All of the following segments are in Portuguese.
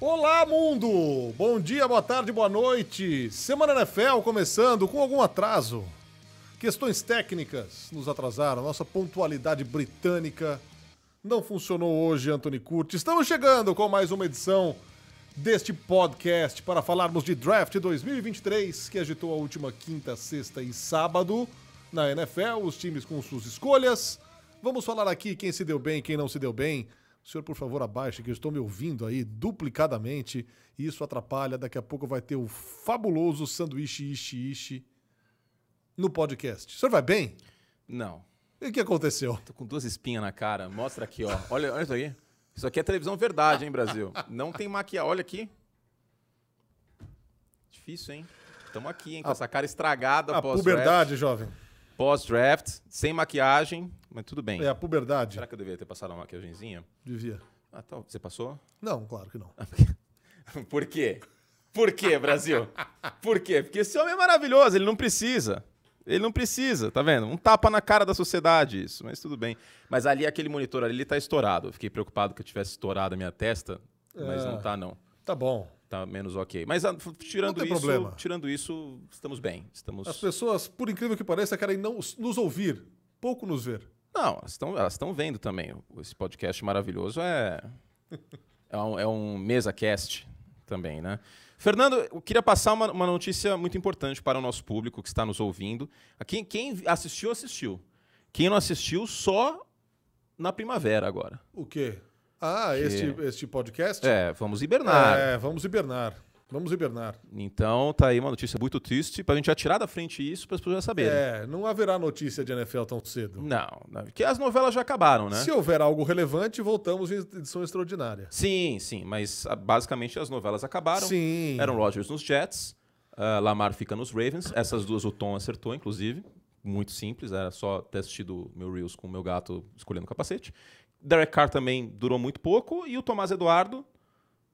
Olá, mundo! Bom dia, boa tarde, boa noite. Semana NFL começando com algum atraso. Questões técnicas nos atrasaram. Nossa pontualidade britânica não funcionou hoje, Anthony Curtis. Estamos chegando com mais uma edição deste podcast para falarmos de Draft 2023, que agitou a última quinta, sexta e sábado na NFL, os times com suas escolhas. Vamos falar aqui quem se deu bem, quem não se deu bem. O senhor, por favor, abaixe, que eu estou me ouvindo aí duplicadamente e isso atrapalha. Daqui a pouco vai ter o fabuloso sanduíche ishi ishi no podcast. O senhor vai bem? Não. E o que aconteceu? Tô com duas espinhas na cara. Mostra aqui, ó. Olha, olha isso aqui. Isso aqui é televisão verdade, hein, Brasil? Não tem maquiagem. Olha aqui. Difícil, hein? Estamos aqui, hein? Com essa cara estragada A puberdade, jovem. Pós-draft, sem maquiagem, mas tudo bem. É a puberdade. Será que eu deveria ter passado uma maquiagemzinha? Devia. Ah, tá. Você passou? Não, claro que não. Por quê? Por quê, Brasil? Por quê? Porque esse homem é maravilhoso, ele não precisa. Ele não precisa, tá vendo? Um tapa na cara da sociedade isso, mas tudo bem. Mas ali, aquele monitor ali, ele tá estourado. Eu fiquei preocupado que eu tivesse estourado a minha testa, mas É. não tá, não. Tá bom. Tá menos ok. Mas ah, tirando isso, problema. tirando isso, estamos bem. Estamos... As pessoas, por incrível que pareça, querem não nos ouvir, pouco nos ver. Não, elas estão elas estão vendo também. Esse podcast maravilhoso é é um, é um mesa cast também, né? Fernando, eu queria passar uma, uma notícia muito importante para o nosso público que está nos ouvindo. Quem, quem assistiu, assistiu. Quem não assistiu, só na primavera agora. O quê? Ah, este, este podcast? É, vamos hibernar. É, vamos hibernar. Vamos hibernar. Então, tá aí uma notícia muito triste para a gente já tirar da frente isso para as pessoas já saberem. É, não haverá notícia de NFL tão cedo. Não, não, porque as novelas já acabaram, né? Se houver algo relevante, voltamos em edição extraordinária. Sim, sim, mas ah, basicamente as novelas acabaram. Sim. Eram Rodgers nos Jets, ah, Lamar fica nos Ravens. Essas duas o Tom acertou, inclusive. Muito simples, era só ter assistido meu Reels com o meu gato escolhendo o capacete. Derek Carr também durou muito pouco. E o Tomás Eduardo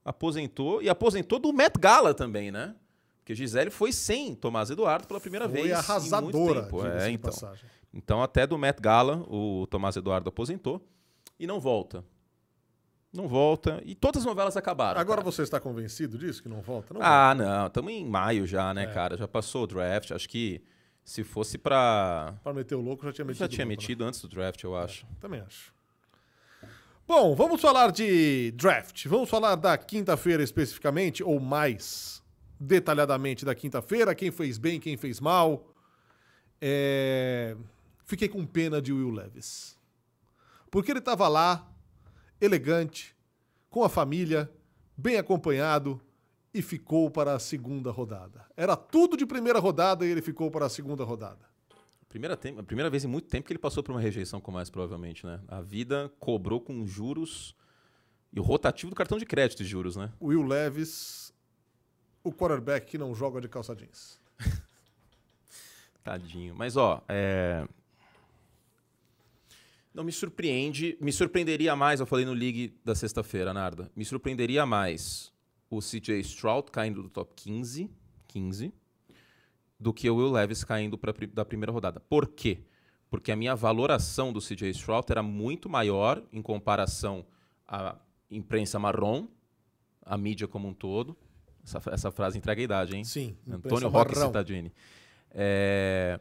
aposentou. E aposentou do Met Gala também, né? Porque Gisele foi sem Tomás Eduardo pela primeira Foi vez. em arrasadora, tempo. É, então. passagem. Então, até do Met Gala, o Tomás Eduardo aposentou. E não volta. Não volta. E todas as novelas acabaram. Agora cara. você está convencido disso, que não volta? Não Ah, não. Estamos em maio já, né, É. cara? Já passou o draft. Acho que se fosse pra. Para meter o louco, já tinha metido. Já tinha louco, né? metido antes do draft, eu acho. Também acho. Bom, vamos falar de draft. Vamos falar da quinta-feira especificamente, ou mais detalhadamente da quinta-feira. Quem fez bem, quem fez mal. É, Fiquei com pena de Will Levis. Porque ele estava lá, elegante, com a família, bem acompanhado, e ficou para a segunda rodada. Era tudo de primeira rodada e ele ficou para a segunda rodada. Primeira, tem- a primeira vez em muito tempo que ele passou por uma rejeição com mais, provavelmente, né? A vida cobrou com juros e o rotativo do cartão de crédito de juros, né? Will Levis, o quarterback que não joga de calça jeans. Tadinho. Mas, ó, é... Não me surpreende. Me surpreenderia mais, eu falei no League da sexta-feira, Narda. Me surpreenderia mais o CJ Stroud caindo do top 15, 15 do que o Will Levis caindo pra, da primeira rodada. Por quê? Porque a minha valoração do CJ Stroud era muito maior em comparação à imprensa marrom, à mídia como um todo. Essa, essa frase entrega a idade, hein? Sim, Antônio Roque. Cittadini. É,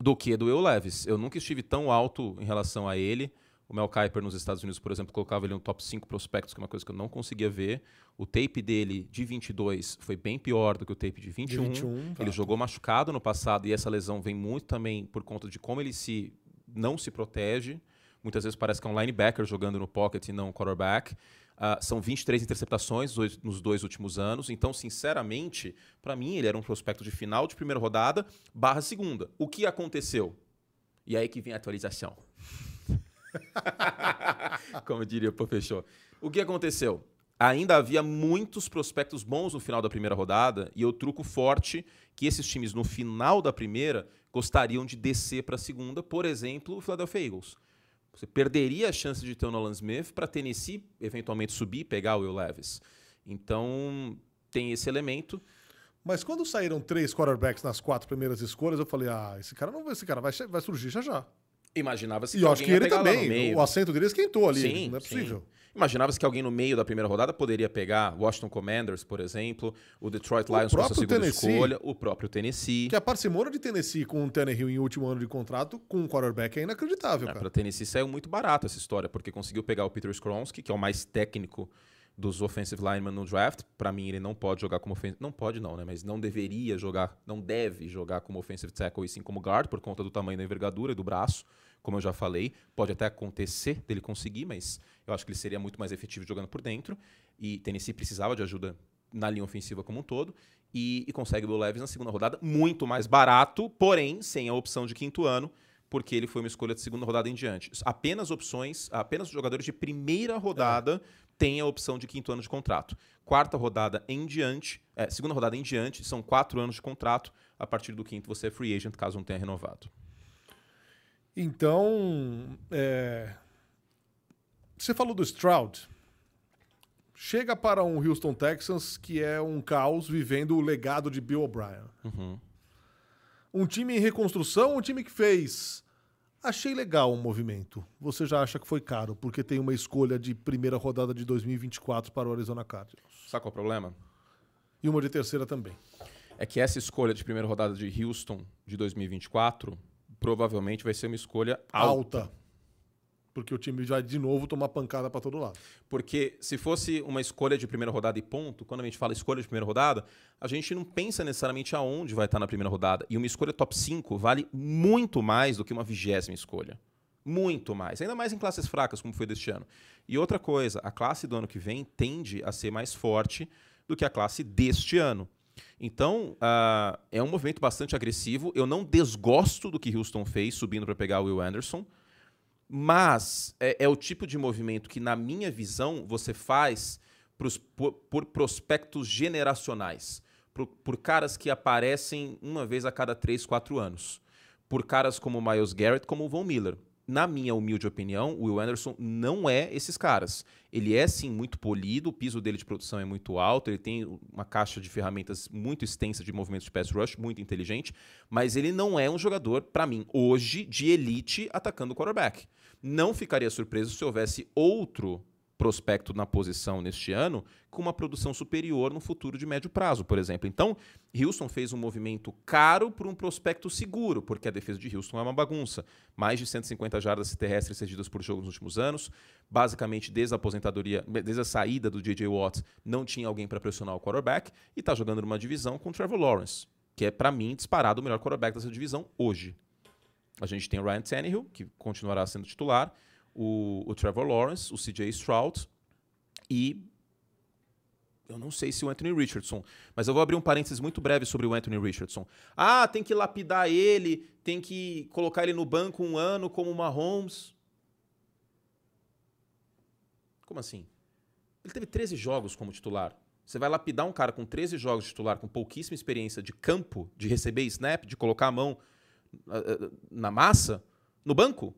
do que do Will Levis. Eu nunca estive tão alto em relação a ele. O Mel Kiper nos Estados Unidos, por exemplo, colocava ele no top 5 prospectos, que é uma coisa que eu não conseguia ver. O tape dele de 22 foi bem pior do que o tape de 21. 21, tá. Ele jogou machucado no passado e essa lesão vem muito também por conta de como ele se não se protege. Muitas vezes parece que é um linebacker jogando no pocket e não um quarterback. Ah, são 23 interceptações nos dois últimos anos. Então, sinceramente, para mim, ele era um prospecto de final de primeira rodada barra segunda. O que aconteceu? E aí que vem a atualização. Como diria o professor. O que aconteceu? Ainda havia muitos prospectos bons no final da primeira rodada e eu truco forte que esses times no final da primeira gostariam de descer para a segunda, por exemplo, o Philadelphia Eagles. Você perderia a chance de ter o Nolan Smith para Tennessee eventualmente subir e pegar o Will Levis. Então, tem esse elemento. Mas quando saíram três quarterbacks nas quatro primeiras escolhas, eu falei, ah, esse cara não esse cara vai, vai surgir já já. Imaginava-se E eu acho que ele também. meio. O assento dele esquentou ali. Sim, não é sim. possível. Imaginava-se que alguém no meio da primeira rodada poderia pegar Washington Commanders, por exemplo, o Detroit Lions com sua segunda Tennessee, escolha, o próprio Tennessee. Que a parcimônia de Tennessee com o Tannehill em último ano de contrato com um quarterback é inacreditável, é, Para Tennessee saiu muito barato essa história, porque conseguiu pegar o Peter Skronsky, que é o mais técnico dos offensive linemen no draft. Para mim, ele não pode jogar como offensive... Não pode não, né? Mas não deveria jogar, não deve jogar como offensive tackle e sim como guard, por conta do tamanho da envergadura e do braço como eu já falei. Pode até acontecer dele conseguir, mas eu acho que ele seria muito mais efetivo jogando por dentro. E Tennessee precisava de ajuda na linha ofensiva como um todo. E, e consegue o Will Levis na segunda rodada, muito mais barato, porém sem a opção de quinto ano, porque ele foi uma escolha de segunda rodada em diante. Apenas opções, apenas jogadores de primeira rodada é. têm a opção de quinto ano de contrato. Quarta rodada em diante, é, segunda rodada em diante, são quatro anos de contrato. A partir do quinto você é free agent, caso não tenha renovado. Então, é... você falou do Stroud. Chega para um Houston Texans que é um caos vivendo o legado de Bill O'Brien. Uhum. Um time em reconstrução, um time que fez. Achei legal o movimento. Você já acha que foi caro, porque tem uma escolha de primeira rodada de 2024 para o Arizona Cardinals. Sabe qual é o problema? E uma de terceira também. É que essa escolha de primeira rodada de Houston de 2024 provavelmente vai ser uma escolha alta. alta. Porque o time vai de novo tomar pancada para todo lado. Porque se fosse uma escolha de primeira rodada e ponto, quando a gente fala escolha de primeira rodada, a gente não pensa necessariamente aonde vai estar na primeira rodada. E uma escolha top 5 vale muito mais do que uma vigésima escolha. Muito mais. Ainda mais em classes fracas, como foi deste ano. E outra coisa, a classe do ano que vem tende a ser mais forte do que a classe deste ano. Então, uh, é um movimento bastante agressivo. Eu não desgosto do que Houston fez subindo para pegar o Will Anderson, mas é, é, o tipo de movimento que, na minha visão, você faz pros, por, por, prospectos generacionais, por, por, caras que aparecem uma vez a cada 3, 4 anos, por caras como Miles Garrett, como o Von Miller na minha humilde opinião, o Will Anderson não é esses caras. Ele é sim muito polido, o piso dele de produção é muito alto, ele tem uma caixa de ferramentas muito extensa de movimentos de pass rush, muito inteligente, mas ele não é um jogador, para mim, hoje, de elite atacando o quarterback. Não ficaria surpreso se houvesse outro prospecto na posição neste ano com uma produção superior no futuro de médio prazo, por exemplo. Então, Houston fez um movimento caro por um prospecto seguro, porque a defesa de Houston é uma bagunça. Mais de 150 jardas terrestres cedidas por jogo nos últimos anos. Basicamente, desde a aposentadoria, desde a saída do J.J. Watt, não tinha alguém para pressionar o quarterback e está jogando numa divisão com o Trevor Lawrence, que é, para mim, disparado o melhor quarterback dessa divisão hoje. A gente tem o Ryan Tannehill, que continuará sendo titular o, o Trevor Lawrence, o CJ Stroud e eu não sei se o Anthony Richardson, mas eu vou abrir um parênteses muito breve sobre o Anthony Richardson. Ah, tem que lapidar ele, tem que colocar ele no banco um ano como o Mahomes. Como assim? Ele teve 13 jogos como titular. Você vai lapidar um cara com 13 jogos de titular, com pouquíssima experiência de campo, de receber snap, de colocar a mão uh, uh, na massa, no banco?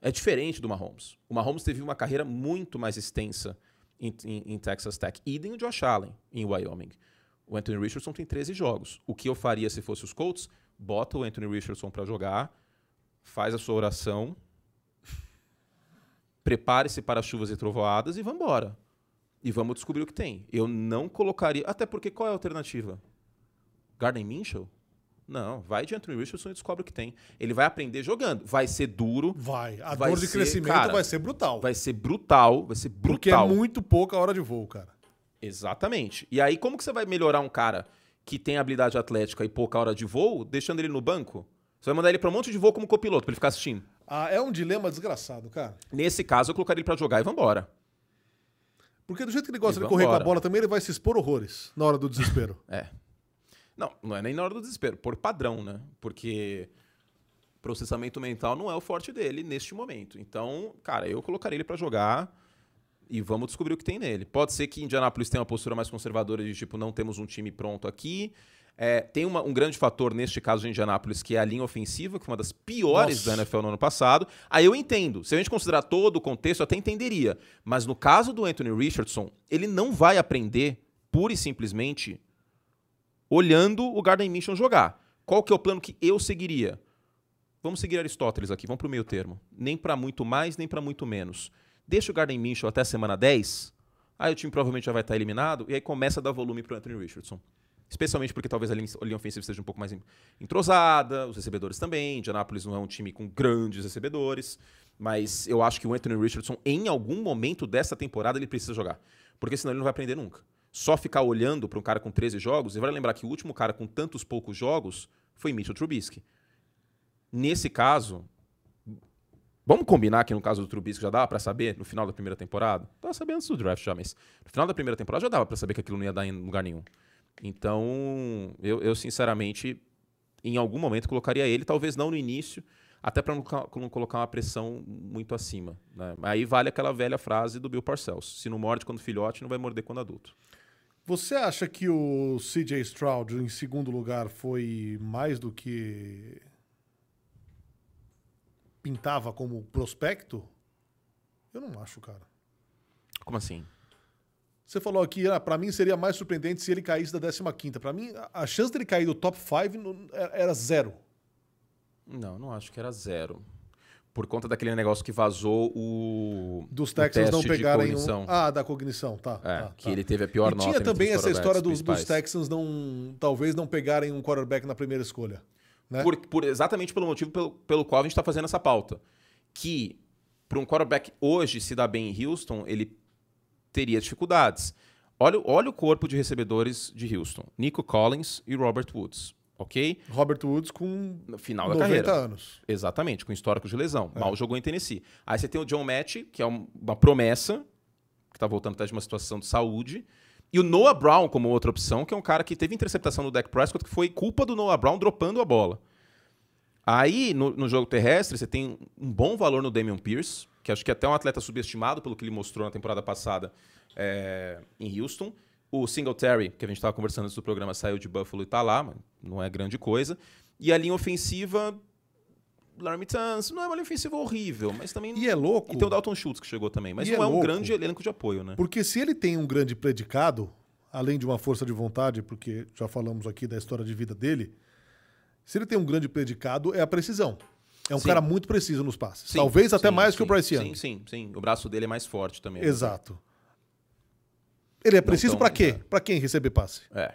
É diferente do Mahomes. O Mahomes teve uma carreira muito mais extensa em, em, em Texas Tech. Idem o Josh Allen em Wyoming. O Anthony Richardson tem 13 jogos. O que eu faria se fosse os Colts? Bota o Anthony Richardson para jogar, faz a sua oração, prepare-se para chuvas e trovoadas e vamos embora. E vamos descobrir o que tem. Eu não colocaria. Até porque qual é a alternativa? Garden Minshew? Não, vai de Anthony Richardson e descobre o que tem. Ele vai aprender jogando. Vai ser duro. Vai. A vai dor de ser, crescimento cara, vai ser brutal. Vai ser brutal. Vai ser brutal. Porque é muito pouca hora de voo, cara. Exatamente. E aí, como que você vai melhorar um cara que tem habilidade atlética e pouca hora de voo, deixando ele no banco? Você vai mandar ele para um monte de voo como copiloto, para ele ficar assistindo. Ah, é um dilema desgraçado, cara. Nesse caso, eu colocaria ele para jogar e vambora. Porque do jeito que ele gosta de correr com a bola também, ele vai se expor horrores na hora do desespero. é. Não, não é nem na hora do desespero, por padrão, né? Porque processamento mental não é o forte dele neste momento. Então, cara, eu colocaria ele para jogar e vamos descobrir o que tem nele. Pode ser que Indianapolis tenha uma postura mais conservadora de tipo, não temos um time pronto aqui. É, tem uma, um grande fator neste caso de Indianapolis, que é a linha ofensiva, que foi uma das piores Nossa. da NFL no ano passado. Aí eu entendo. Se a gente considerar todo o contexto, eu até entenderia. Mas no caso do Anthony Richardson, ele não vai aprender pura e simplesmente olhando o Garden Mission jogar. Qual que é o plano que eu seguiria? Vamos seguir Aristóteles aqui, vamos para o meio termo. Nem para muito mais, nem para muito menos. deixa o Garden Minshew até a semana 10, aí o time provavelmente já vai estar eliminado, e aí começa a dar volume para Anthony Richardson. Especialmente porque talvez a linha ofensiva esteja um pouco mais entrosada, os recebedores também. Indianapolis não é um time com grandes recebedores. Mas eu acho que o Anthony Richardson, em algum momento dessa temporada, ele precisa jogar. Porque senão ele não vai aprender nunca. Só ficar olhando para um cara com 13 jogos, e vai lembrar que o último cara com tantos poucos jogos foi Mitchell Trubisky. Nesse caso, vamos combinar que no caso do Trubisky já dava para saber no final da primeira temporada? Tava sabendo antes do draft já, mas no final da primeira temporada já dava para saber que aquilo não ia dar em lugar nenhum. Então, eu, eu sinceramente, em algum momento colocaria ele, talvez não no início, até para não, não, colocar uma pressão muito acima. Né? Aí vale aquela velha frase do Bill Parcells: se não morde quando filhote, não vai morder quando adulto. Você acha que o CJ Stroud, em segundo lugar, foi mais do que pintava como prospecto? Eu não acho, cara. Como assim? Você falou aqui, ah, para mim seria mais surpreendente se ele caísse da 15 Para mim, a chance dele cair do top 5 era zero. Não, não acho que era zero. Por conta daquele negócio que vazou o. Dos Texans não pegarem. Um... Ah, da cognição, tá. É, tá, que tá. ele teve a pior e nota. Tinha também essa história dos, dos, Texans não. Talvez não pegarem um quarterback na primeira escolha. Né? Por, por exatamente pelo motivo pelo, pelo qual a gente está fazendo essa pauta. Que para um quarterback hoje se dar bem em Houston, ele teria dificuldades. Olha, olha o corpo de recebedores de Houston: Nico Collins e Robert Woods ok? Robert Woods com no final da 90 carreira. anos. Exatamente, com histórico de lesão. É. Mal jogou em Tennessee. Aí você tem o John Match, que é uma promessa, que está voltando até de uma situação de saúde. E o Noah Brown como outra opção, que é um cara que teve interceptação no Dak Prescott, que foi culpa do Noah Brown dropando a bola. Aí, no, no jogo terrestre, você tem um bom valor no Damian Pierce, que acho que é até um atleta subestimado pelo que ele mostrou na temporada passada é, em Houston. O Singletary, que a gente estava conversando antes do programa, saiu de Buffalo e está lá, mas não é grande coisa. E a linha ofensiva, Tans, não é uma linha ofensiva horrível, mas também... E é louco... E tem o Dalton Schultz que chegou também, mas não é, é um grande elenco de apoio, né? Porque se ele tem um grande predicado, além de uma força de vontade, porque já falamos aqui da história de vida dele, se ele tem um grande predicado, é a precisão. É um sim. cara muito preciso nos passes. Sim, Talvez até sim, mais que o Bryce Young. Sim, sim, sim. O braço dele é mais forte também. Né? Exato. Né? Ele é preciso para quê? Para quem receber passe? É.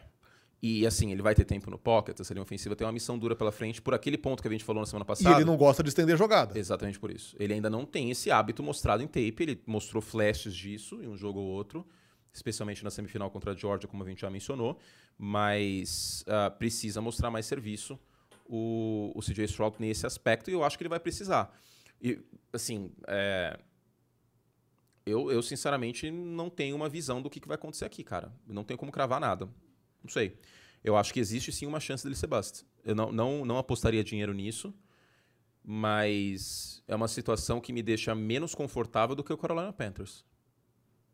E assim, ele vai ter tempo no pocket, essa linha ofensiva tem uma missão dura pela frente por aquele ponto que a gente falou na semana passada. E ele não gosta de estender jogada. Exatamente por isso. Ele ainda não tem esse hábito mostrado em tape, ele mostrou flashes disso em um jogo ou outro, especialmente na semifinal contra a Georgia, como a gente já mencionou, mas uh, precisa mostrar mais serviço o, o CJ Stroud nesse aspecto e eu acho que ele vai precisar. E, assim, é, eu, eu, sinceramente, não tenho uma visão do que, que vai acontecer aqui, cara. Eu não tenho como cravar nada. Não sei. Eu acho que existe sim uma chance dele ser bust. Eu não, não, não apostaria dinheiro nisso, mas é uma situação que me deixa menos confortável do que o Carolina Panthers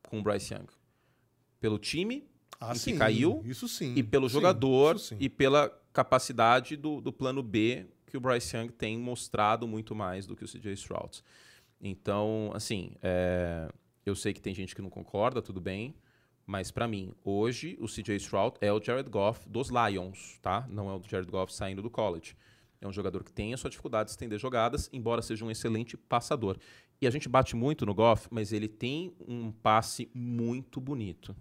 com o Bryce Young. Pelo time ah, sim, que caiu, isso sim. e pelo sim, jogador, e pela capacidade do, do plano B que o Bryce Young tem mostrado muito mais do que o CJ Stroud. Então, assim, é, eu sei que tem gente que não concorda, tudo bem. Mas para mim, hoje, o CJ Stroud é o Jared Goff dos Lions, tá? Não é o Jared Goff saindo do college. É um jogador que tem a sua dificuldade de estender jogadas, embora seja um excelente passador. E a gente bate muito no Goff, mas ele tem um passe muito bonito.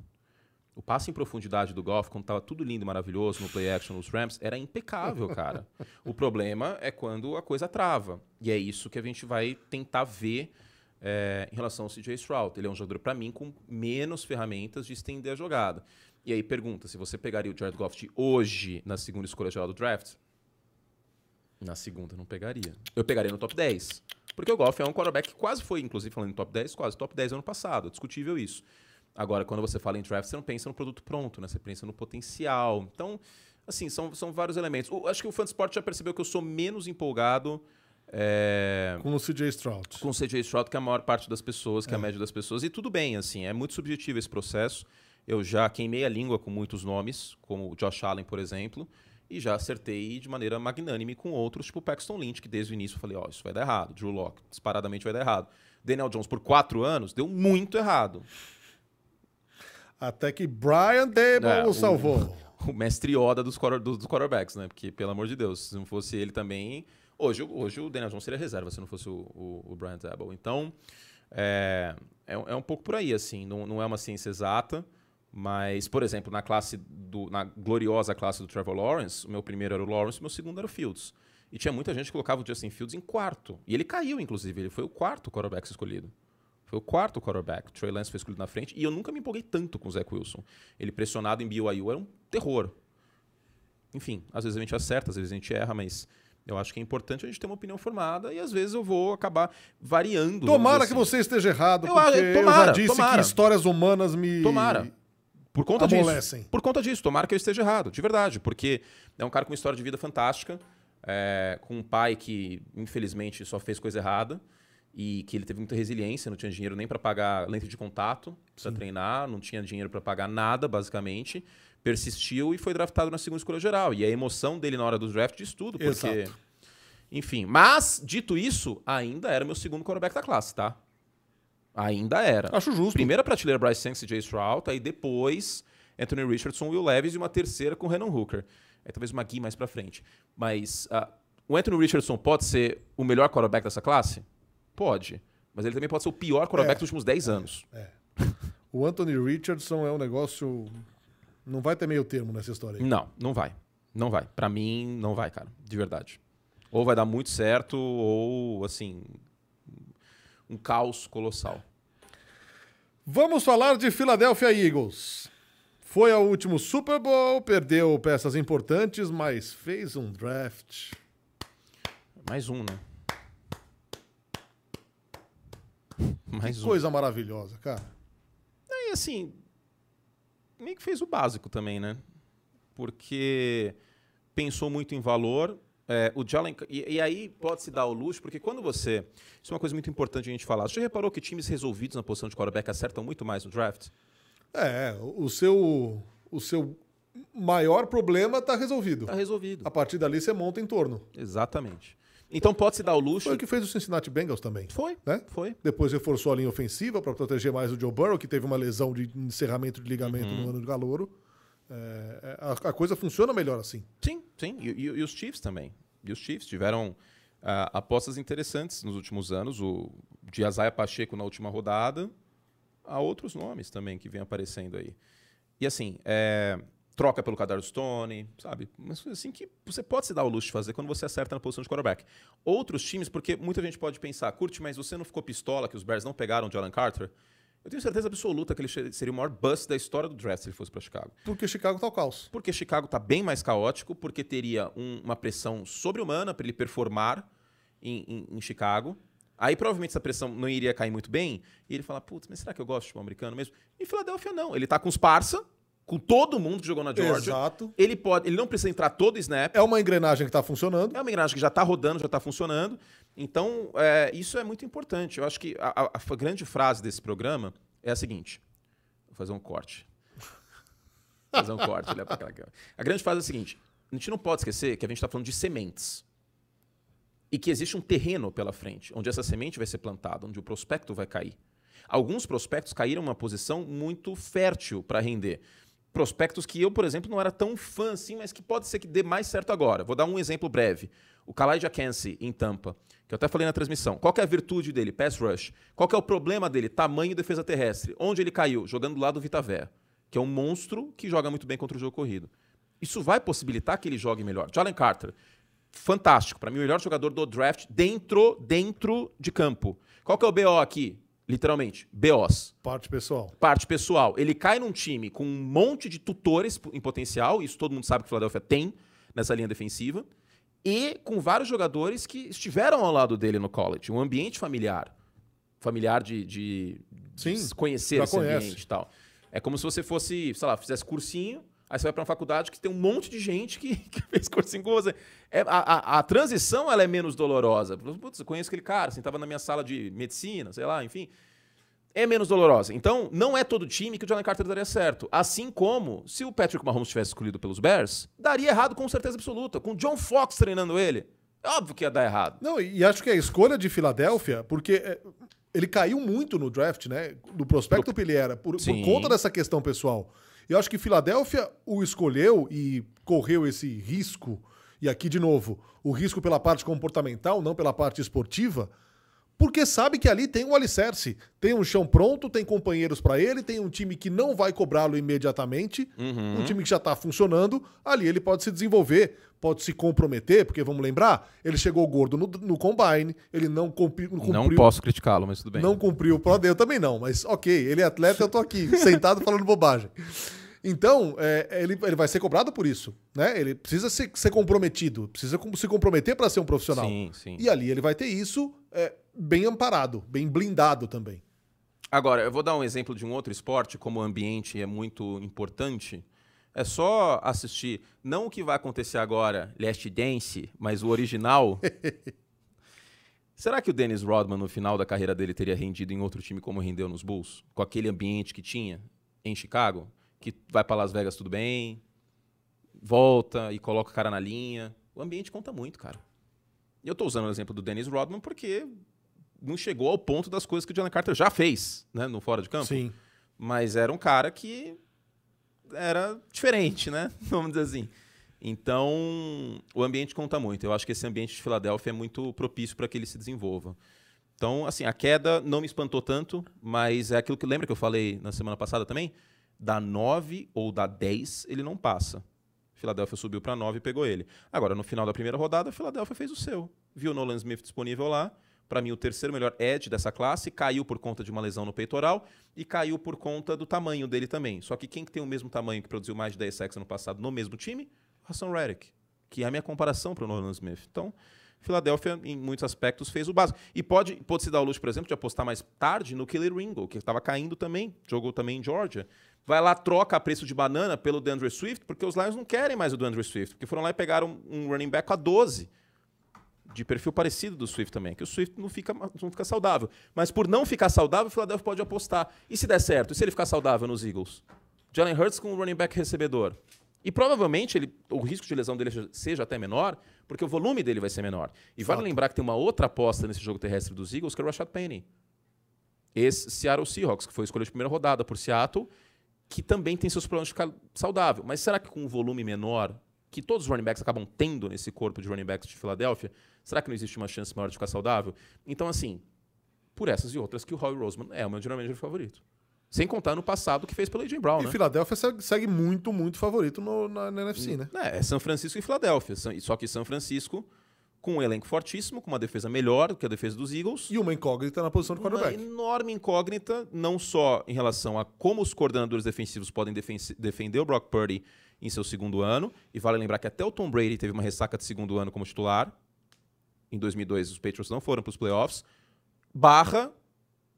O passe em profundidade do Goff, quando estava tudo lindo e maravilhoso no play action nos Rams, era impecável, cara. o problema é quando a coisa trava. E é isso que a gente vai tentar ver é, em relação ao CJ Stroud. Ele é um jogador, para mim, com menos ferramentas de estender a jogada. E aí pergunta, se você pegaria o Jared Goff de hoje na segunda escolha geral do draft? Na segunda não pegaria. Eu pegaria no top 10. Porque o Goff é um quarterback que quase foi, inclusive falando em top 10, quase top 10 ano passado. Discutível isso. Agora, quando você fala em draft, você não pensa no produto pronto, né? Você pensa no potencial. Então, assim, são, são vários elementos. Eu acho que o Fansport já percebeu que eu sou menos empolgado é... Com o CJ Stroud. Com o CJ Stroud, que é a maior parte das pessoas, que é. a média das pessoas. E tudo bem, assim, é muito subjetivo esse processo. Eu já queimei a língua com muitos nomes, como o Josh Allen, por exemplo, e já acertei de maneira magnânime com outros, tipo o Paxton Lynch, que desde o início eu falei, ó, oh, isso vai dar errado. Drew Locke, disparadamente vai dar errado. Daniel Jones, por quatro anos, deu muito errado. Até que Brian Dable é, o salvou. O, o mestre Yoda dos, dos quarterbacks, né? Porque, pelo amor de Deus, se não fosse ele também Hoje, hoje o Daniel Jones seria reserva se não fosse o, o, o Brian Dabble. Então, É, é, é um pouco por aí, assim. Não, não é uma ciência exata. Mas, por exemplo, na classe do, na gloriosa classe do Trevor Lawrence, o meu primeiro era o Lawrence, o meu segundo era o Fields. E tinha muita gente que colocava o Justin Fields em quarto. E ele caiu, inclusive. Ele foi o quarto quarterback escolhido. Foi o quarto quarterback. Trey Lance foi escolhido na frente. E eu nunca me empolguei tanto com o Zach Wilson. Ele pressionado em BYU era um terror. Enfim, às vezes a gente acerta, às vezes a gente erra, mas eu acho que é importante a gente ter uma opinião formada e às vezes eu vou acabar variando. Tomara assim. que você esteja errado, eu, porque tomara, eu já disse tomara. que histórias humanas me. Tomara. Por conta Amolescem. disso. Por conta disso, tomara que eu esteja errado, de verdade, porque é um cara com uma história de vida fantástica, é, com um pai que, infelizmente, só fez coisa errada e que ele teve muita resiliência, não tinha dinheiro nem para pagar lente de contato para treinar, não tinha dinheiro para pagar nada, basicamente. Persistiu e foi draftado na segunda escolha geral. E a emoção dele na hora do draft diz tudo, porque. Exato. Enfim, mas, dito isso, ainda era meu segundo quarterback da classe, tá? Ainda era. Acho justo. Primeira prateleira Bryce Sainz e Jay Stroud, aí depois Anthony Richardson, Will Levis e uma terceira com Renan Hooker. Aí talvez uma Gui mais pra frente. Mas uh, o Anthony Richardson pode ser o melhor quarterback dessa classe? Pode. Mas ele também pode ser o pior quarterback é. dos últimos 10 anos. É. O Anthony Richardson é um negócio. Não vai ter meio termo nessa história aí. Não, não vai. Não vai. Para mim, não vai, cara. De verdade. Ou vai dar muito certo, ou assim, um caos colossal. Vamos falar de Philadelphia Eagles. Foi ao último Super Bowl, perdeu peças importantes, mas fez um draft. Mais um, né? Mais que um. Coisa maravilhosa, cara. E assim, meio que fez o básico também, né? Porque pensou muito em valor, é, o Jalen, e, e, aí pode se dar o luxo, porque quando você. Isso é uma coisa muito importante a gente falar. Você já reparou que times resolvidos na posição de quarterback acertam muito mais no draft? É, o seu, o seu maior problema está resolvido. Está resolvido. A partir dali você monta em torno. Exatamente. Então pode se dar o luxo. Foi o que fez o Cincinnati Bengals também. Foi, né? Foi. Depois reforçou a linha ofensiva para proteger mais o Joe Burrow, que teve uma lesão de encerramento de ligamento uhum. no ano de calouro. É, é, a, a, coisa funciona melhor assim. Sim, sim. E, e, e os Chiefs também. E os Chiefs tiveram uh, apostas interessantes nos últimos anos. O de Azaia Pacheco na última rodada. Há outros nomes também que vêm aparecendo aí. E assim, é, troca pelo Kadar Stone, sabe? Mas assim que você pode se dar o luxo de fazer quando você acerta na posição de quarterback. Outros times, porque muita gente pode pensar, curte, mas você não ficou pistola que os Bears não pegaram o Jalen Carter? Eu tenho certeza absoluta que ele seria o maior bust da história do draft se ele fosse para Chicago. Porque Chicago tá o caos. Porque Chicago tá bem mais caótico, porque teria um, uma pressão sobre-humana para ele performar em, em, em, Chicago. Aí provavelmente essa pressão não iria cair muito bem. E ele fala, putz, mas será que eu gosto de futebol americano mesmo? Em Filadélfia não. Ele tá com os parça, com todo mundo que jogou na Georgia. Exato. Ele pode, ele não precisa entrar todo snap. É uma engrenagem que está funcionando. É uma engrenagem que já está rodando, já está funcionando. Então, é, isso é muito importante. Eu acho que a, a, a, grande frase desse programa é a seguinte. Vou fazer um corte. Vou fazer um corte. Olhar aquela... A grande frase é a seguinte. A gente não pode esquecer que a gente está falando de sementes. E que existe um terreno pela frente, onde essa semente vai ser plantada, onde o prospecto vai cair. Alguns prospectos caíram numa posição muito fértil para render prospectos que eu, por exemplo, não era tão fã assim, mas que pode ser que dê mais certo agora. Vou dar um exemplo breve. O Kalaija Kensi, em Tampa, que eu até falei na transmissão. Qual é a virtude dele? Pass rush. Qual é o problema dele? Tamanho e defesa terrestre. Onde ele caiu? Jogando do lado do Vitavé, que é um monstro que joga muito bem contra o jogo corrido. Isso vai possibilitar que ele jogue melhor. Jalen Carter, fantástico. Para mim, o melhor jogador do draft dentro, dentro de campo. Qual é o BO aqui? Literalmente, BOs. Parte pessoal. Parte pessoal. Ele cai num time com um monte de tutores em potencial, isso todo mundo sabe que o Philadelphia tem nessa linha defensiva, e com vários jogadores que estiveram ao lado dele no college. Um ambiente familiar. Familiar de, de, Sim, conhecer esse conhece. ambiente e tal. É como se você fosse, sei lá, fizesse cursinho, Aí você vai para uma faculdade que tem um monte de gente que, que fez cursinho com você. É, a, a, a, transição ela é menos dolorosa. Putz, eu conheço aquele cara, assim, tava na minha sala de medicina, sei lá, enfim. É menos dolorosa. Então, não é todo time que o Jalen Carter daria certo. Assim como, se o Patrick Mahomes tivesse escolhido pelos Bears, daria errado com certeza absoluta. Com o John Fox treinando ele, é óbvio que ia dar errado. Não, e acho que a escolha de Filadélfia, porque é, ele caiu muito no draft, né? Do prospecto Pro... que ele era, por, por conta dessa questão pessoal. Eu acho que Filadélfia o escolheu e correu esse risco, e aqui de novo, o risco pela parte comportamental, não pela parte esportiva, porque sabe que ali tem um alicerce, tem um chão pronto, tem companheiros para ele, tem um time que não vai cobrá-lo imediatamente, Uhum. um time que já tá funcionando, ali ele pode se desenvolver, pode se comprometer, porque vamos lembrar, ele chegou gordo no, no combine, ele não cumpri, cumpriu, Não posso criticá-lo, mas tudo bem. não cumpriu o PROD, eu também não, mas ok, ele é atleta, eu tô aqui, sentado falando bobagem. Então, é, ele, ele vai ser cobrado por isso, né? Ele precisa ser, ser comprometido, precisa se comprometer para ser um profissional. Sim, sim. E ali ele vai ter isso é, bem amparado, bem blindado também. Agora, eu vou dar um exemplo de um outro esporte, como o ambiente é muito importante. É só assistir, não o que vai acontecer agora, Last Dance, mas o original. Será que o Dennis Rodman, no final da carreira dele, teria rendido em outro time como rendeu nos Bulls? Com aquele ambiente que tinha em Chicago? Que vai para Las Vegas tudo bem, volta e coloca o cara na linha. O ambiente conta muito, cara. E eu tô usando o exemplo do Dennis Rodman porque não chegou ao ponto das coisas que o Jalen Carter já fez, né, no fora de campo. Sim. Mas era um cara que era diferente, né? Vamos dizer assim. Então, o ambiente conta muito. Eu acho que esse ambiente de Filadélfia é muito propício para que ele se desenvolva. Então, assim, a queda não me espantou tanto, mas é aquilo que lembra que eu falei na semana passada também? Da 9 ou da 10, ele não passa. Filadélfia subiu para 9 e pegou ele. Agora, no final da primeira rodada, a Filadélfia fez o seu. Viu o Nolan Smith disponível lá. Para mim, o terceiro melhor edge dessa classe. Caiu por conta de uma lesão no peitoral e caiu por conta do tamanho dele também. Só que quem que tem o mesmo tamanho que produziu mais de 10 sacks no passado no mesmo time? Hassan Reddick, que é a minha comparação para o Nolan Smith. Então, Filadélfia, em muitos aspectos, fez o básico. E pode, pode se dar o luxo, por exemplo, de apostar mais tarde no Kelly Ringo, que estava caindo também, jogou também em Georgia. Vai lá, troca a preço de banana pelo DeAndre Swift, porque os Lions não querem mais o DeAndre Swift, porque foram lá e pegaram um running back a 12, de perfil parecido do Swift também, que o Swift não fica, não fica saudável. Mas por não ficar saudável, o Philadelphia pode apostar. E se der certo? E se ele ficar saudável nos Eagles? Jalen Hurts com um running back recebedor. E provavelmente ele, o risco de lesão dele seja até menor, porque o volume dele vai ser menor. E vale Fato. lembrar que tem uma outra aposta nesse jogo terrestre dos Eagles, que é o Rashad Penny. Esse Seattle Seahawks, que foi escolha de primeira rodada por Seattle, que também tem seus problemas de ficar saudável. Mas será que com um volume menor, que todos os running backs acabam tendo nesse corpo de running backs de Filadélfia, será que não existe uma chance maior de ficar saudável? Então, assim, por essas e outras, que o Howie Roseman é o meu general manager favorito. Sem contar no passado que fez pelo A.J. Brown, E né? Filadélfia segue, segue muito, muito favorito no- na, na NFC, né? É, é São Francisco e Filadélfia. Só que São Francisco com um elenco fortíssimo, com uma defesa melhor do que a defesa dos Eagles. E uma incógnita na posição de uma quarterback. enorme incógnita, não só em relação a como os coordenadores defensivos podem defen- defender o Brock Purdy em seu segundo ano. E vale lembrar que até o Tom Brady teve uma ressaca de segundo ano como titular. Em 2002, os Patriots não foram para os playoffs. Barra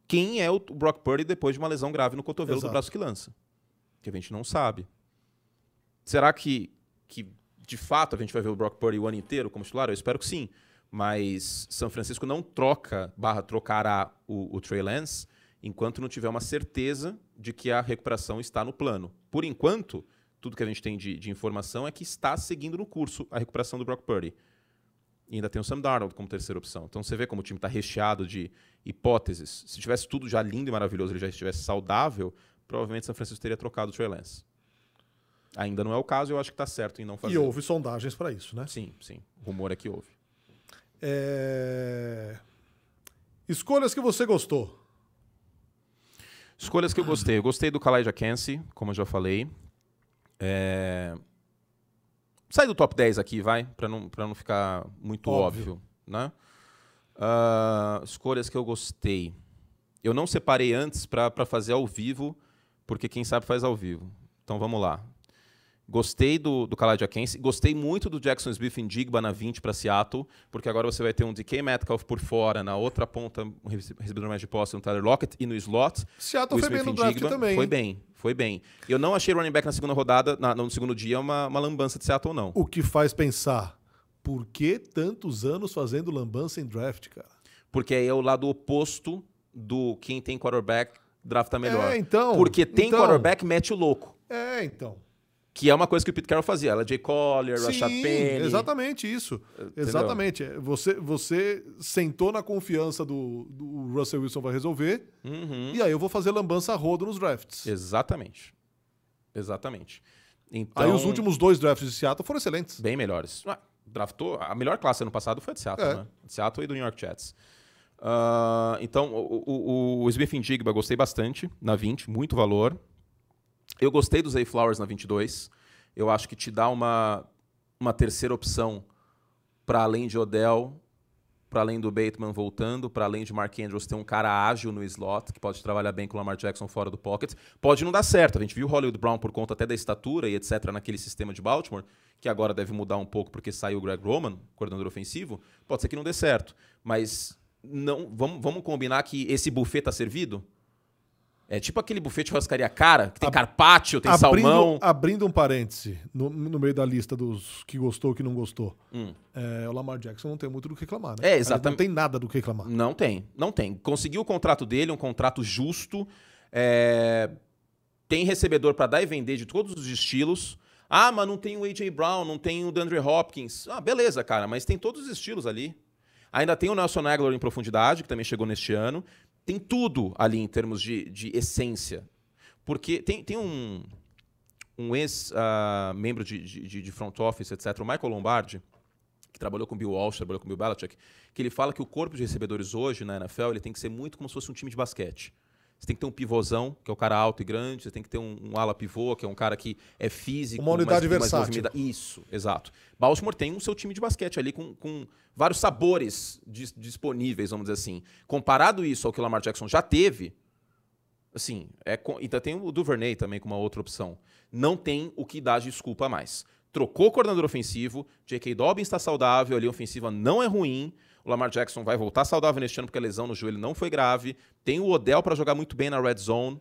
quem é o Brock Purdy depois de uma lesão grave no cotovelo Exato. do braço que lança. Que a gente não sabe. Será que, que de fato a gente vai ver o Brock Purdy o ano inteiro como titular? Eu espero que sim. Mas São Francisco não troca, barra trocará o, o Trey Lance enquanto não tiver uma certeza de que a recuperação está no plano. Por enquanto, tudo que a gente tem de, de informação é que está seguindo no curso a recuperação do Brock Purdy. E ainda tem o Sam Darnold como terceira opção. Então você vê como o time está recheado de hipóteses. Se tivesse tudo já lindo e maravilhoso, ele já estivesse saudável, provavelmente São Francisco teria trocado o Trey Lance. Ainda não é o caso, eu acho que está certo em não fazer. E houve sondagens para isso, né? Sim, sim. Rumor é que houve. É... Escolhas que você gostou. Escolhas que eu gostei. Eu gostei do Kalaija Kensi, como eu já falei. É... Sai do top 10 aqui, vai, para não, pra não ficar muito Óbvio. óbvio, né? Ah, escolhas que eu gostei. Eu não separei antes para fazer ao vivo, porque quem sabe faz ao vivo. Então vamos lá. Gostei do, do Kalaja Kensi. Gostei muito do Jackson Smith em Digba na 20 para Seattle, porque agora você vai ter um DK Metcalf por fora, na outra ponta, um rece- recebedor mais de posse, no Tyler Lockett, e no slot. Seattle foi bem Smith no draft Njigba também. Foi bem, foi bem. Eu não achei running back na segunda rodada, na- no segundo dia, uma, uma lambança de Seattle, não. O que faz pensar, por que tantos anos fazendo lambança em draft, cara? Porque aí é o lado oposto do quem tem quarterback drafta melhor. É, então. Porque tem então, quarterback, mete o louco. É, então. Que é uma coisa que o Pete Carroll fazia. Ela Jay Collier, Rashad Sim, Penny. exatamente isso. Exatamente. É, Você, você sentou na confiança do, do Russell Wilson vai resolver, Uhum. e aí eu vou fazer lambança rodo nos drafts. Exatamente. Exatamente. Então, Aí os últimos dois drafts de Seattle foram excelentes. Bem melhores. Ah, draftou. A melhor classe ano passado foi a de Seattle, É. né? De Seattle e do New York Jets. Uh, então, o, o, o Smith Jigba gostei bastante na 20, muito valor. Eu gostei do Zay Flowers na 22. Eu acho que te dá uma, uma terceira opção para além de Odell, para além do Bateman voltando, para além de Mark Andrews ter um cara ágil no slot, que pode trabalhar bem com o Lamar Jackson fora do pocket. Pode não dar certo. A gente viu o Hollywood Brown por conta até da estatura e etc. naquele sistema de Baltimore, que agora deve mudar um pouco porque saiu o Greg Roman, coordenador ofensivo. Pode ser que não dê certo. Mas não, vamos, vamos combinar que esse buffet está servido? É tipo aquele buffet de churrascaria cara, que tem Ab carpaccio, tem abrindo, salmão. Abrindo um parêntese no, no, meio da lista dos que gostou e que não gostou. Hum. É, o Lamar Jackson não tem muito do que reclamar, né? É, exatamente. Não tem nada do que reclamar. Não tem, não tem. Conseguiu o contrato dele, um contrato justo. É... Tem recebedor para dar e vender de todos os estilos. Ah, mas não tem o A.J. Brown, não tem o DeAndre Hopkins. Ah, beleza, cara, mas tem todos os estilos ali. Ainda tem o Nelson Aguilar em profundidade, que também chegou neste ano tem tudo ali em termos de, de essência. Porque tem, tem um, um ex-membro uh, de, de, de, front office, etc., o Michael Lombardi, que trabalhou com Bill Walsh, trabalhou com Bill Belichick, que ele fala que o corpo de recebedores hoje na NFL ele tem que ser muito como se fosse um time de basquete. Você tem que ter um pivôzão, que é o cara alto e grande. Você tem que ter um, um ala pivô, que é um cara que é físico. Uma unidade mais, versátil. Mais Isso, exato. Baltimore tem o um seu time de basquete ali com, com vários sabores dis, disponíveis, vamos dizer assim. Comparado isso ao que o Lamar Jackson já teve, assim, é, ainda tem o Duvernay também com uma outra opção. Não tem o que dar desculpa mais. Trocou o coordenador ofensivo, J.K. Dobbins está saudável, ali a ofensiva não é ruim. O Lamar Jackson vai voltar saudável neste ano porque a lesão no joelho não foi grave. Tem o Odell para jogar muito bem na red zone.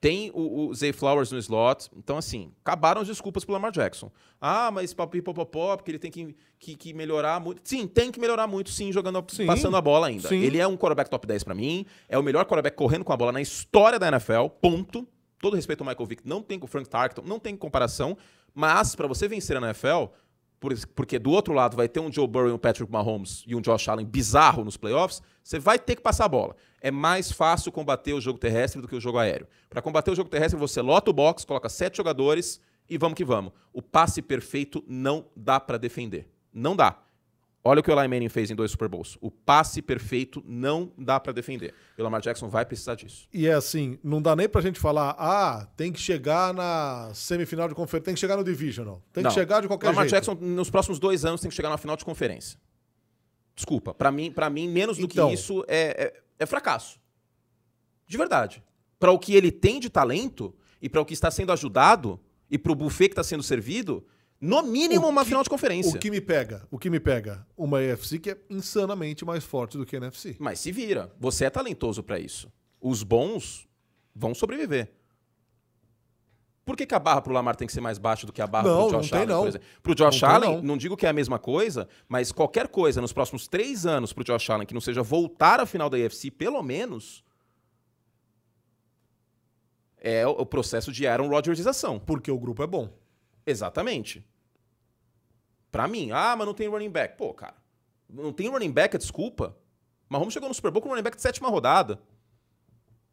Tem o, o Zay Flowers no slot. Então, assim, acabaram as desculpas pro Lamar Jackson. Ah, mas papi popopó, porque ele tem que, que, que, melhorar muito. Sim, tem que melhorar muito, sim, jogando, sim, passando a bola ainda. Sim. Ele é um quarterback top 10 para mim. É o melhor quarterback correndo com a bola na história da NFL. Ponto. Todo respeito ao Michael Vick, não tem com o Frank Tarkenton, não tem comparação. Mas, para você vencer na NFL, porque do outro lado vai ter um Joe Burrow, um Patrick Mahomes e um Josh Allen bizarro nos playoffs, você vai ter que passar a bola. É mais fácil combater o jogo terrestre do que o jogo aéreo. Para combater o jogo terrestre, você lota o box, coloca sete jogadores e vamos que vamos. O passe perfeito não dá para defender. Não dá. Olha o que o Eli Manning fez em dois Super Bowls. O passe perfeito não dá para defender. E o Lamar Jackson vai precisar disso. E é assim, não dá nem pra gente falar, ah, tem que chegar na semifinal de conferência, tem que chegar no Divisional. Tem não. que chegar de qualquer Lamar jeito. Lamar Jackson, nos próximos dois anos, tem que chegar na final de conferência. Desculpa, para mim, para mim, menos do então, que isso é, é, é fracasso. De verdade. Para o que ele tem de talento e para o que está sendo ajudado e para o buffet que está sendo servido, no mínimo, uma final de conferência. O que me pega? O que me pega? Uma EFC que é insanamente mais forte do que a NFC. Mas se vira. Você é talentoso para isso. Os bons vão sobreviver. Por que, que, a barra pro Lamar tem que ser mais baixa do que a barra não, pro Josh não Allen, não. por exemplo? Pro Josh não Allen, tem, não. não digo que é a mesma coisa, mas qualquer coisa nos próximos três anos pro Josh Allen que não seja voltar à final da EFC, pelo menos, é o processo de Aaron Rodgersização. Porque o grupo é bom. Exatamente. Para mim, ah, mas não tem running back. Pô, cara, não tem running back, é desculpa. Mahomes chegou no Super Bowl com running back de sétima rodada.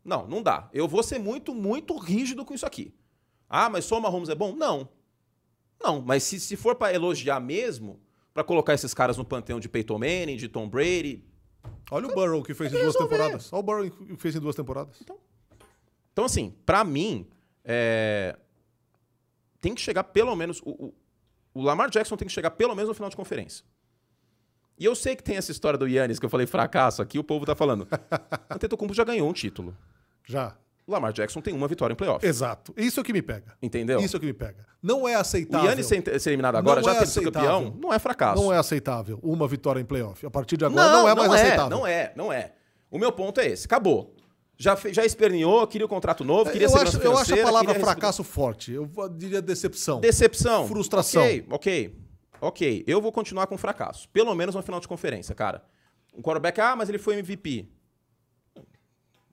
Não, não dá. Eu vou ser muito, muito rígido com isso aqui. Ah, mas só o Mahomes é bom? Não. Não, mas se, se for para elogiar mesmo, para colocar esses caras no panteão de Peyton Manning, de Tom Brady... Olha o Burrow que fez em duas temporadas. Olha o Burrow que fez em duas temporadas. Então, então assim, para mim, é... tem que chegar pelo menos... O, o, o Lamar Jackson tem que chegar pelo menos no final de conferência. E eu sei que tem essa história do Yannis, que eu falei fracasso aqui, o povo tá falando. o Antetokounmpo já ganhou um título. Já. O Lamar Jackson tem uma vitória em playoff. Exato. Isso é o que me pega. Entendeu? Isso é o que me pega. Não é aceitável. O Yannis ser, ser eliminado agora, não já é ter sido campeão, não é fracasso. Não é aceitável uma vitória em playoff. A partir de agora não, não é mais não é, aceitável. Não é, não é. O meu ponto é esse. Acabou. Já, já esperneou, queria o um contrato novo, queria eu acho, eu acho a palavra fracasso forte. Eu diria decepção. Decepção. Frustração. Ok, ok ok, eu vou continuar com fracasso. Pelo menos no final de conferência, cara. Um quarterback, ah, mas ele foi MVP.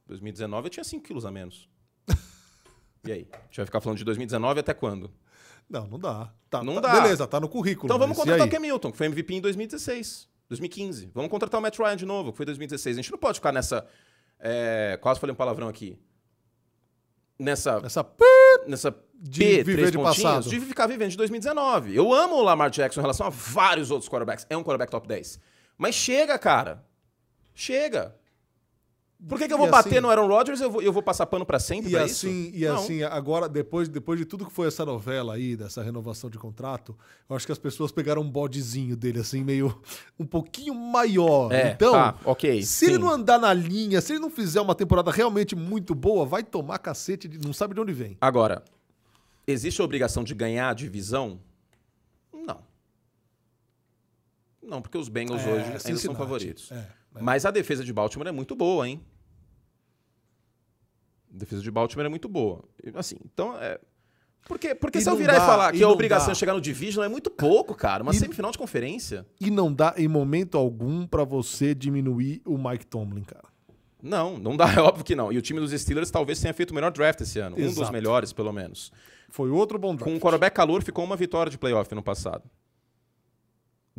2019 eu tinha 5 quilos a menos. e aí? A gente vai ficar falando de 2019 até quando? Não, não dá. Tá, não tá, dá. Beleza, tá no currículo. Então vamos contratar o Cam Newton, que foi MVP em 2016, 2015. Vamos contratar o Matt Ryan de novo, que foi 2016. A gente não pode ficar nessa. É, quase falei um palavrão aqui. Nessa. Nessa nessa de P, viver de passado. de ficar vivendo de 2019. Eu amo o Lamar Jackson em relação a vários outros quarterbacks. É um quarterback top 10. Mas chega, cara. Chega. Por que, que eu vou E bater assim- no Aaron Rodgers e eu vou, eu vou passar pano pra sempre E assim, isso? e Não. assim, agora, depois, depois de tudo que foi essa novela aí, dessa renovação de contrato, eu acho que as pessoas pegaram um bodezinho dele, assim, meio um pouquinho maior. É, então, tá, ok, se ele sim. não andar na linha, se ele não fizer uma temporada realmente muito boa, vai tomar cacete, de, não sabe de onde vem. Agora, existe a obrigação de ganhar a divisão? Não. Não, porque os Bengals É, hoje ainda são favoritos. É. Mas a defesa de Baltimore é muito boa, hein? A defesa de Baltimore é muito boa. Assim, então é. Porque, porque E se eu virar dá, e falar e que a obrigação dá. é chegar no Division é muito pouco, cara. Uma E- semifinal de conferência. E não dá em momento algum pra você diminuir o Mike Tomlin, cara. Não, não dá, é óbvio que não. E o time dos Steelers talvez tenha feito o melhor draft esse ano. Um dos Exato. melhores, pelo menos. Foi outro bom Com draft. o quarterback calor, ficou uma vitória de playoff no passado.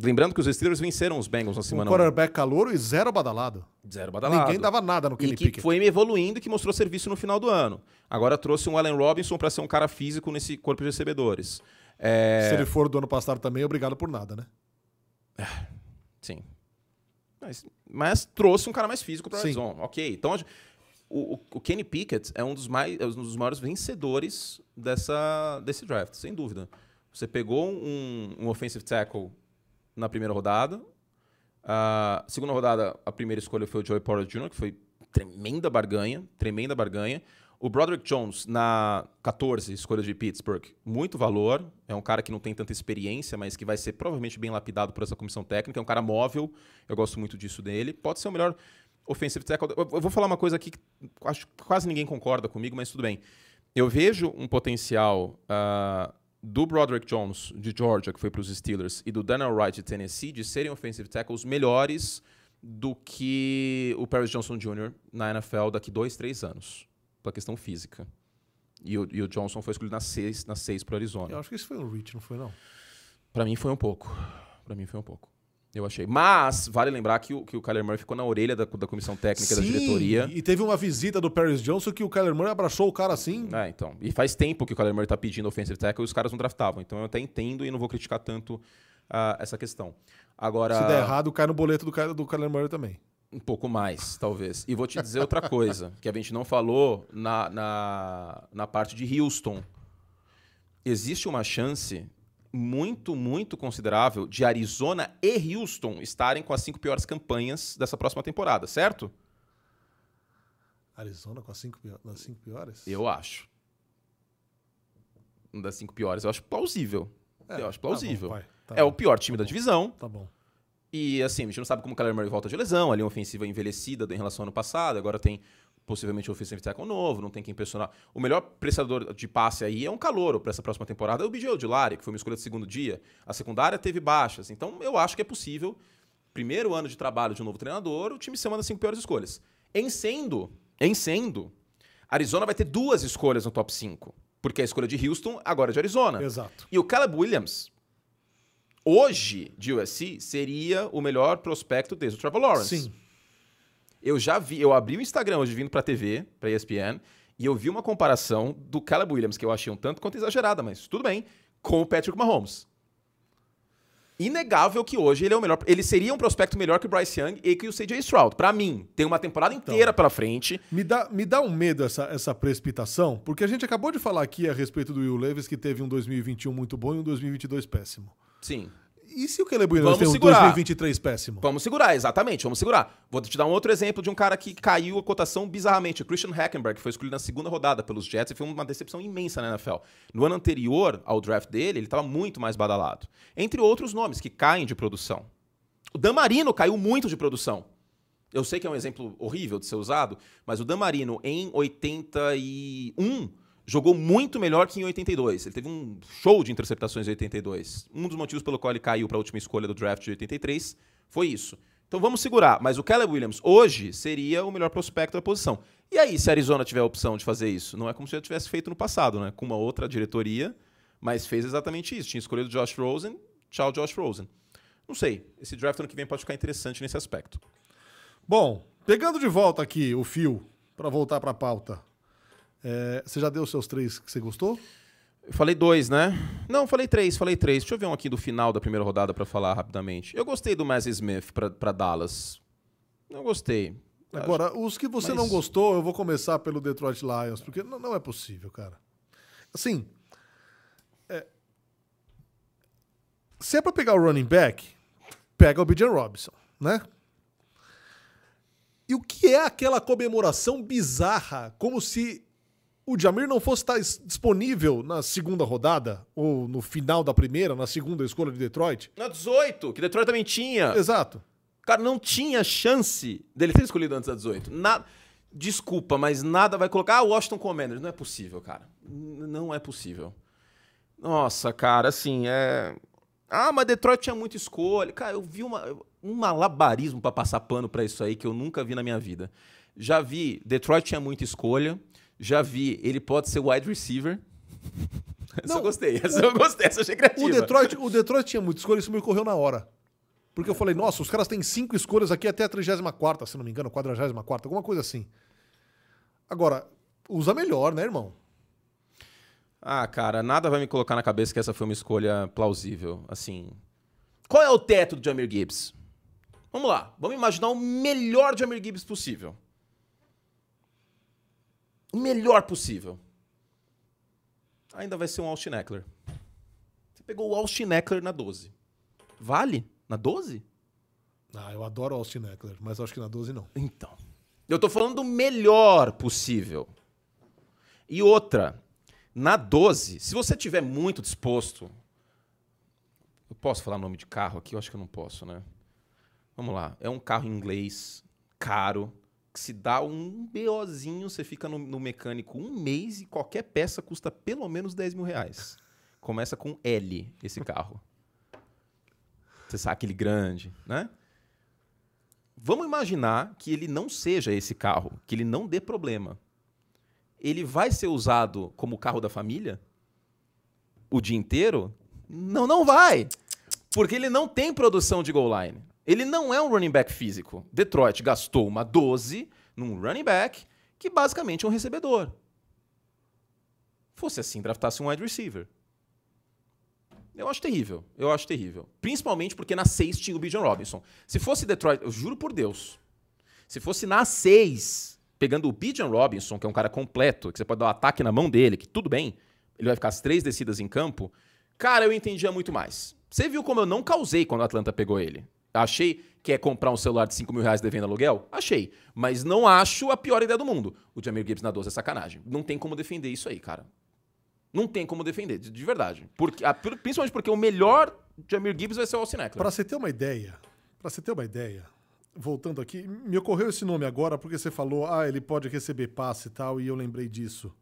Lembrando que os Steelers venceram os Bengals na Um semana quarterback calouro e zero badalado. um. Zero badalado. Ninguém dava nada no E Kenny que Pickett. foi evoluindo e que mostrou serviço no final do ano. Agora trouxe um Allen Robinson para ser um cara físico nesse corpo de recebedores. É, Se ele for do ano passado também, obrigado por nada, né? Sim. Mas, mas trouxe um cara mais físico para. Arizona. Ok. Então, o- o Kenny Pickett é um dos, mais, é um dos maiores vencedores dessa, desse draft, sem dúvida. Você pegou um, um offensive tackle na primeira rodada. A segunda rodada, a primeira escolha foi o Joey Porter Jr., que foi tremenda barganha, tremenda barganha. O Broderick Jones, na 14, escolha de Pittsburgh, muito valor. É um cara que não tem tanta experiência, mas que vai ser provavelmente bem lapidado por essa comissão técnica. É um cara móvel, eu gosto muito disso dele. Pode ser o melhor offensive tackle. Eu vou falar uma coisa aqui que acho que quase ninguém concorda comigo, mas tudo bem. Eu vejo um potencial ah, do Broderick Jones, de Georgia, que foi para os Steelers, e do Daniel Wright, de Tennessee, de serem offensive tackles melhores do que o Paris Johnson Jr. na NFL daqui dois, três anos, pela questão física. E o, e o Johnson foi escolhido na seis, na seis para Arizona. Eu acho que isso foi um reach, não foi, não? Para mim foi um pouco. Para mim foi um pouco. Eu achei. Mas vale lembrar que o, que o Kyler Murray ficou na orelha da, da comissão técnica da Sim, diretoria. E teve uma visita do Paris Johnson que o Kyler Murray abraçou o cara assim. É, então. E faz tempo que o Kyler Murray tá pedindo offensive tackle e os caras não draftavam. Então eu até entendo e não vou criticar tanto ah, essa questão. Agora. Se der errado, cai no boleto do, do Kyler Murray também. Um pouco mais, talvez. E vou te dizer outra coisa, que a gente não falou na, na, na parte de Houston. Existe uma chance muito, muito considerável de Arizona e Houston estarem com as cinco piores campanhas dessa próxima temporada, certo? Arizona com as cinco, cinco piores? Eu acho. Uma das cinco piores, eu acho plausível. É, eu acho tá plausível. bom, vai, tá é bom, o pior time da bom. divisão. Tá bom. E assim, a gente não sabe como o Kyler Murray volta de lesão, a linha ofensiva envelhecida em relação ao ano passado, agora tem possivelmente um offensive tackle novo, não tem quem pressionar. O melhor prestador de passe aí é um calouro para essa próxima temporada, é o BJ Odilari, que foi uma escolha de segundo dia. A secundária teve baixas, então eu acho que é possível, primeiro ano de trabalho de um novo treinador, o time ser uma das cinco piores escolhas. Em sendo, em sendo, Arizona vai ter duas escolhas no top 5, porque a escolha de Houston agora é de Arizona. Exato. E o Caleb Williams, hoje, de USC, seria o melhor prospecto desde o Trevor Lawrence. Sim. Eu já vi, eu abri o Instagram hoje vindo pra TV, pra ESPN, e eu vi uma comparação do Caleb Williams, que eu achei um tanto quanto exagerada, mas tudo bem, com o Patrick Mahomes. Inegável que hoje ele é o melhor. Ele seria um prospecto melhor que o Bryce Young e que o CJ Stroud. Pra mim, tem uma temporada inteira pela frente. Me dá, me dá um medo essa, essa precipitação, porque a gente acabou de falar aqui a respeito do Will Levis, que teve um 2021 muito bom e um 2022 péssimo. Sim. E se o Caleb Williams Vamos tem um segurar. 2023 péssimo? Vamos segurar, exatamente, vamos segurar. Vou te dar um outro exemplo de um cara que caiu a cotação bizarramente. O Christian Hackenberg, que foi escolhido na segunda rodada pelos Jets e foi uma decepção imensa na NFL. No ano anterior ao draft dele, ele estava muito mais badalado. Entre outros nomes que caem de produção. O Dan Marino caiu muito de produção. Eu sei que é um exemplo horrível de ser usado, mas o Dan Marino em 81 jogou muito melhor que em 82. Ele teve um show de interceptações em 82. Um dos motivos pelo qual ele caiu para a última escolha do draft de 83 foi isso. Então vamos segurar. Mas o Caleb Williams hoje seria o melhor prospecto da posição. E aí, se a Arizona tiver a opção de fazer isso? Não é como se já tivesse feito no passado, né? Com uma outra diretoria, mas fez exatamente isso. Tinha escolhido Josh Rosen, tchau Josh Rosen. Não sei. Esse draft ano que vem pode ficar interessante nesse aspecto. Bom, pegando de volta aqui o fio, para voltar para a pauta. É, você já deu os seus três que você gostou? Eu falei dois, né? Não, falei três, falei três. Deixa eu ver um aqui do final da primeira rodada pra falar rapidamente. Eu gostei do Mazzy Smith pra, pra Dallas. Não gostei. Agora, os que você Mas- não gostou, eu vou começar pelo Detroit Lions, porque não, não é possível, cara. Assim, é, se é pra pegar o running back, pega o Bijan Robinson, né? E o que é aquela comemoração bizarra, como se o Jamir não fosse estar es- disponível na segunda rodada, ou no final da primeira, na segunda escolha de Detroit? Na 18, que Detroit também tinha. Exato. Cara, não tinha chance dele ter escolhido antes da 18. Nada. Desculpa, mas nada vai colocar. Ah, Washington Commanders. Não é possível, cara. Não é possível. Nossa, cara, assim, é. Ah, mas Detroit tinha muita escolha. Cara, eu vi uma, um malabarismo pra passar pano pra isso aí que eu nunca vi na minha vida. Já vi, Detroit tinha muita escolha. Já vi, ele pode ser wide receiver. Essa Não, eu gostei, essa eu gostei, essa achei criativa. O Detroit, o Detroit tinha muita escolha, isso me ocorreu na hora. Porque eu falei, nossa, os caras têm cinco escolhas aqui até a 34, se não me engano, 44, alguma coisa assim. Agora, usa melhor, né, irmão? Ah, cara, nada vai me colocar na cabeça que essa foi uma escolha plausível. Assim. Qual é o teto do Jamir Gibbs? Vamos lá, vamos imaginar o melhor Jamir Gibbs possível. O melhor possível. Ainda vai ser um Austin Eckler. Você pegou o Austin Eckler na 12. Vale? Na 12? Ah, eu adoro o Austin Eckler, mas acho que na 12 não. Então. Eu tô falando do melhor possível. E outra, na 12, se você tiver muito disposto. Eu posso falar nome de carro aqui? Eu acho que eu não posso, né? Vamos lá. É um carro inglês, caro, se dá um BOzinho, você fica no, no mecânico um mês e qualquer peça custa pelo menos 10 mil reais. Começa com L esse carro. Você sabe aquele grande, né? Vamos imaginar que ele não seja esse carro, que ele não dê problema. Ele vai ser usado como carro da família o dia inteiro? Não, não vai. Porque ele não tem produção de goal line. Ele não é um running back físico. Detroit gastou uma 12 num running back que basicamente é um recebedor. Fosse assim, draftasse um wide receiver. Eu acho terrível. Eu acho terrível. Principalmente porque na 6 tinha o Bijan Robinson. Se fosse Detroit, eu juro por Deus. Se fosse na 6, pegando o Bijan Robinson, que é um cara completo, que você pode dar um ataque na mão dele, que tudo bem, ele vai ficar as três descidas em campo, cara, eu entendia muito mais. Você viu como eu não causei quando o Atlanta pegou ele? Achei que é comprar um celular de 5 mil reais devendo aluguel? Achei. Mas não acho a pior ideia do mundo. O Jamir Gibbs na 12 é sacanagem. Não tem como defender isso aí, cara. Não tem como defender, de, de verdade. Porque, ah, pri- principalmente porque o melhor Jamir Gibbs vai ser o Austin Eckler. Pra você ter uma ideia, para você ter uma ideia, voltando aqui, me ocorreu esse nome agora porque você falou, ah, ele pode receber passe e tal, e eu lembrei disso.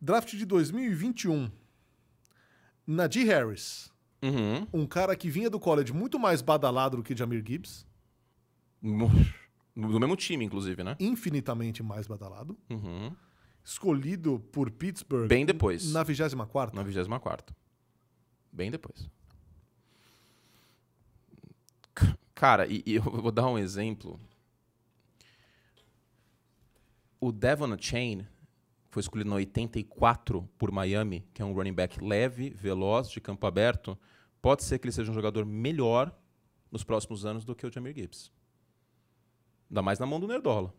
Draft de 2021. Najee Harris, Uhum. um cara que vinha do college muito mais badalado do que Jamir Gibbs, Do mesmo time, inclusive, né? infinitamente mais badalado, Uhum. escolhido por Pittsburgh Bem depois. na 24ª. Na 24 Bem depois. Cara, e, e eu vou dar um exemplo. O Devon Chain foi escolhido na 84 por Miami, que é um running back leve, veloz, de campo aberto. Pode ser que ele seja um jogador melhor nos próximos anos do que o Jamir Gibbs. Ainda mais na mão do Nerdola.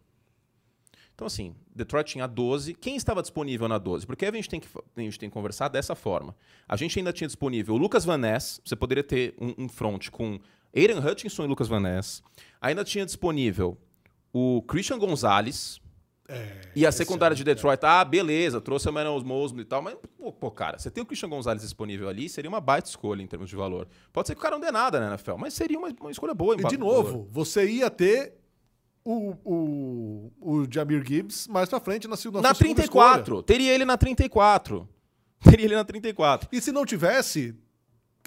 Então, assim, Detroit tinha 12. Quem estava disponível na 12? Porque a gente tem que, a gente tem que conversar dessa forma. A gente ainda tinha disponível o Lucas Van Ness. Você poderia ter um, um front com Aiden Hutchinson e Lucas Van Ness. Ainda tinha disponível o Christian Gonzalez. É, E a secundária aí, de Detroit, ah, beleza, trouxe a Manuel Mosley e tal, mas, pô, pô, cara, você tem o Christian Gonzalez disponível ali, seria uma baita escolha em termos de valor. Pode ser que o cara não dê nada na NFL, mas seria uma, uma escolha boa. em E de valor. novo, você ia ter o, o, o Jamir Gibbs mais pra frente na, Na sua segunda escolha. 34, teria ele na 34. Teria ele na 34. E se não tivesse,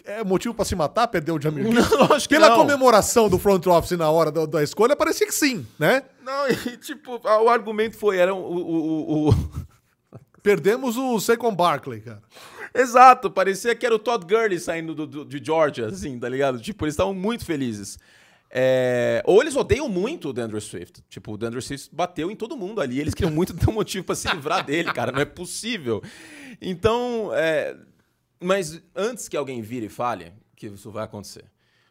é motivo pra se matar, perder o Jamir? Não, acho que Pela não. comemoração do front office na hora da, da escolha, parecia que sim, né? Não, e tipo, o argumento foi, era o... o, o- o- Perdemos o Saquon Barkley, cara. Exato, parecia que era o Todd Gurley saindo do- do- de Georgia, assim, tá ligado? Tipo, eles estavam muito felizes. É, Ou eles odeiam muito o DeAndre Swift. Tipo, o DeAndre Swift bateu em todo mundo ali. Eles queriam muito ter um motivo pra se livrar dele, cara. Não é possível. Então, é, mas antes que alguém vire e fale que isso vai acontecer,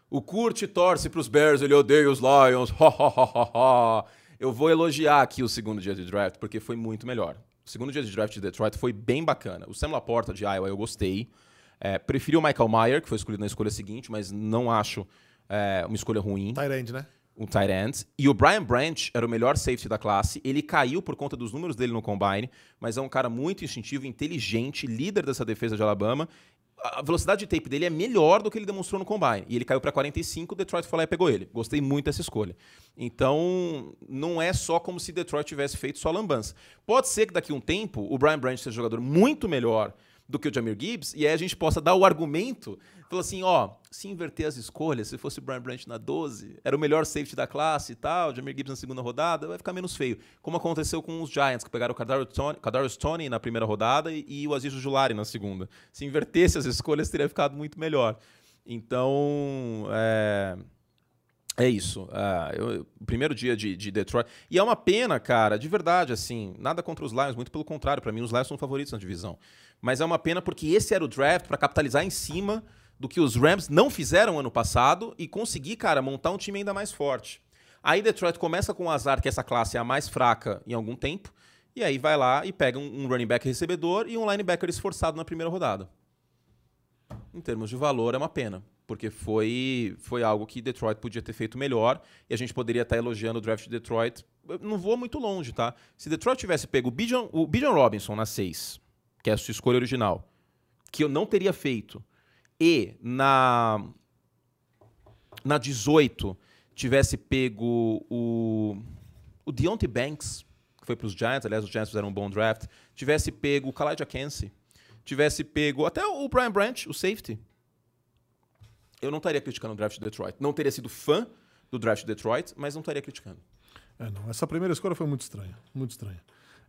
O Kurt torce pros Bears, ele odeia os Lions. Eu vou elogiar aqui o segundo dia de draft, porque foi muito melhor. O segundo dia de draft de Detroit foi bem bacana. O Sam Laporta de Iowa eu gostei. É, preferi o Michael Meyer, que foi escolhido na escolha seguinte, mas não acho é, uma escolha ruim. Tyrande, né? Um tight end. E o Brian Branch era o melhor safety da classe. Ele caiu por conta dos números dele no combine, mas é um cara muito instintivo, inteligente, líder dessa defesa de Alabama a velocidade de tape dele é melhor do que ele demonstrou no combine. E ele caiu para 45, Detroit foi lá e pegou ele. Gostei muito dessa escolha. Então, não é só como se Detroit tivesse feito só lambança. Pode ser que daqui a um tempo o Brian Branch seja um jogador muito melhor do que o Jamir Gibbs, e aí a gente possa dar o argumento, falou assim, ó, se inverter as escolhas, se fosse o Brian Branch na 12, era o melhor safety da classe e tal, o Jamir Gibbs na segunda rodada, vai ficar menos feio. Como aconteceu com os Giants, que pegaram o Kadarius Tony, na primeira rodada e, e o Aziz Julari na segunda. Se invertesse as escolhas, teria ficado muito melhor. Então, é... É isso. Uh, eu, primeiro dia de, de, Detroit. E é uma pena, cara, de verdade, assim. Nada contra os Lions, muito pelo contrário. Para mim, os Lions são favoritos na divisão. Mas é uma pena porque esse era o draft para capitalizar em cima do que os Rams não fizeram ano passado e conseguir, cara, montar um time ainda mais forte. Aí Detroit começa com o azar que essa classe é a mais fraca em algum tempo. E aí vai lá e pega um, um running back recebedor e um linebacker esforçado na primeira rodada. Em termos de valor, é uma pena porque foi, foi algo que Detroit podia ter feito melhor e a gente poderia estar elogiando o draft de Detroit. Não vou muito longe, tá? Se Detroit tivesse pego o Bijan, o Bijan Robinson na 6, que é a sua escolha original, que eu não teria feito, e na, na 18 tivesse pego o, o Deontay Banks, que foi para os Giants, aliás, os Giants fizeram um bom draft, tivesse pego o Khalid Kensi, tivesse pego até o Brian Branch, o safety, eu não estaria criticando o draft de Detroit. Não teria sido fã do draft de Detroit, mas não estaria criticando. É, não. Essa primeira escolha foi muito estranha. Muito estranha.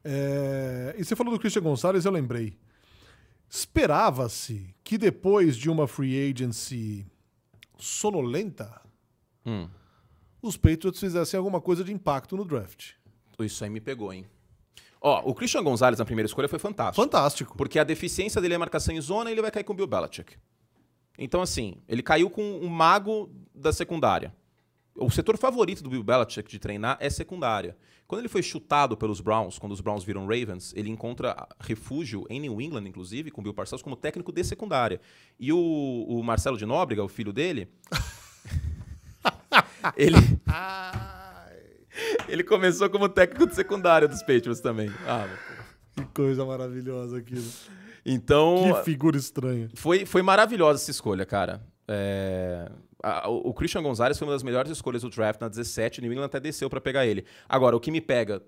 É... E você falou do Christian Gonzalez, eu lembrei. Esperava-se que depois de uma free agency sonolenta, hum. os Patriots fizessem alguma coisa de impacto no draft. Isso aí me pegou, hein? Ó, o Christian Gonzalez na primeira escolha foi fantástico. Fantástico. Porque a deficiência dele é marcação em zona e ele vai cair com o Bill Belichick. Então, assim, ele caiu com um mago da secundária. O setor favorito do Bill Belichick de treinar é secundária. Quando ele foi chutado pelos Browns, quando os Browns viram Ravens, ele encontra refúgio em New England, inclusive, com o Bill Parcells como técnico de secundária. E o, o Marcelo de Nóbrega, o filho dele, ele... ele começou como técnico de secundária dos Patriots também. Ah, que coisa maravilhosa aquilo. Então. Que figura estranha. Foi, foi maravilhosa essa escolha, cara. É, a, o Christian Gonzalez foi uma das melhores escolhas do draft na 17. O New England até desceu para pegar ele. Agora, o que me pega.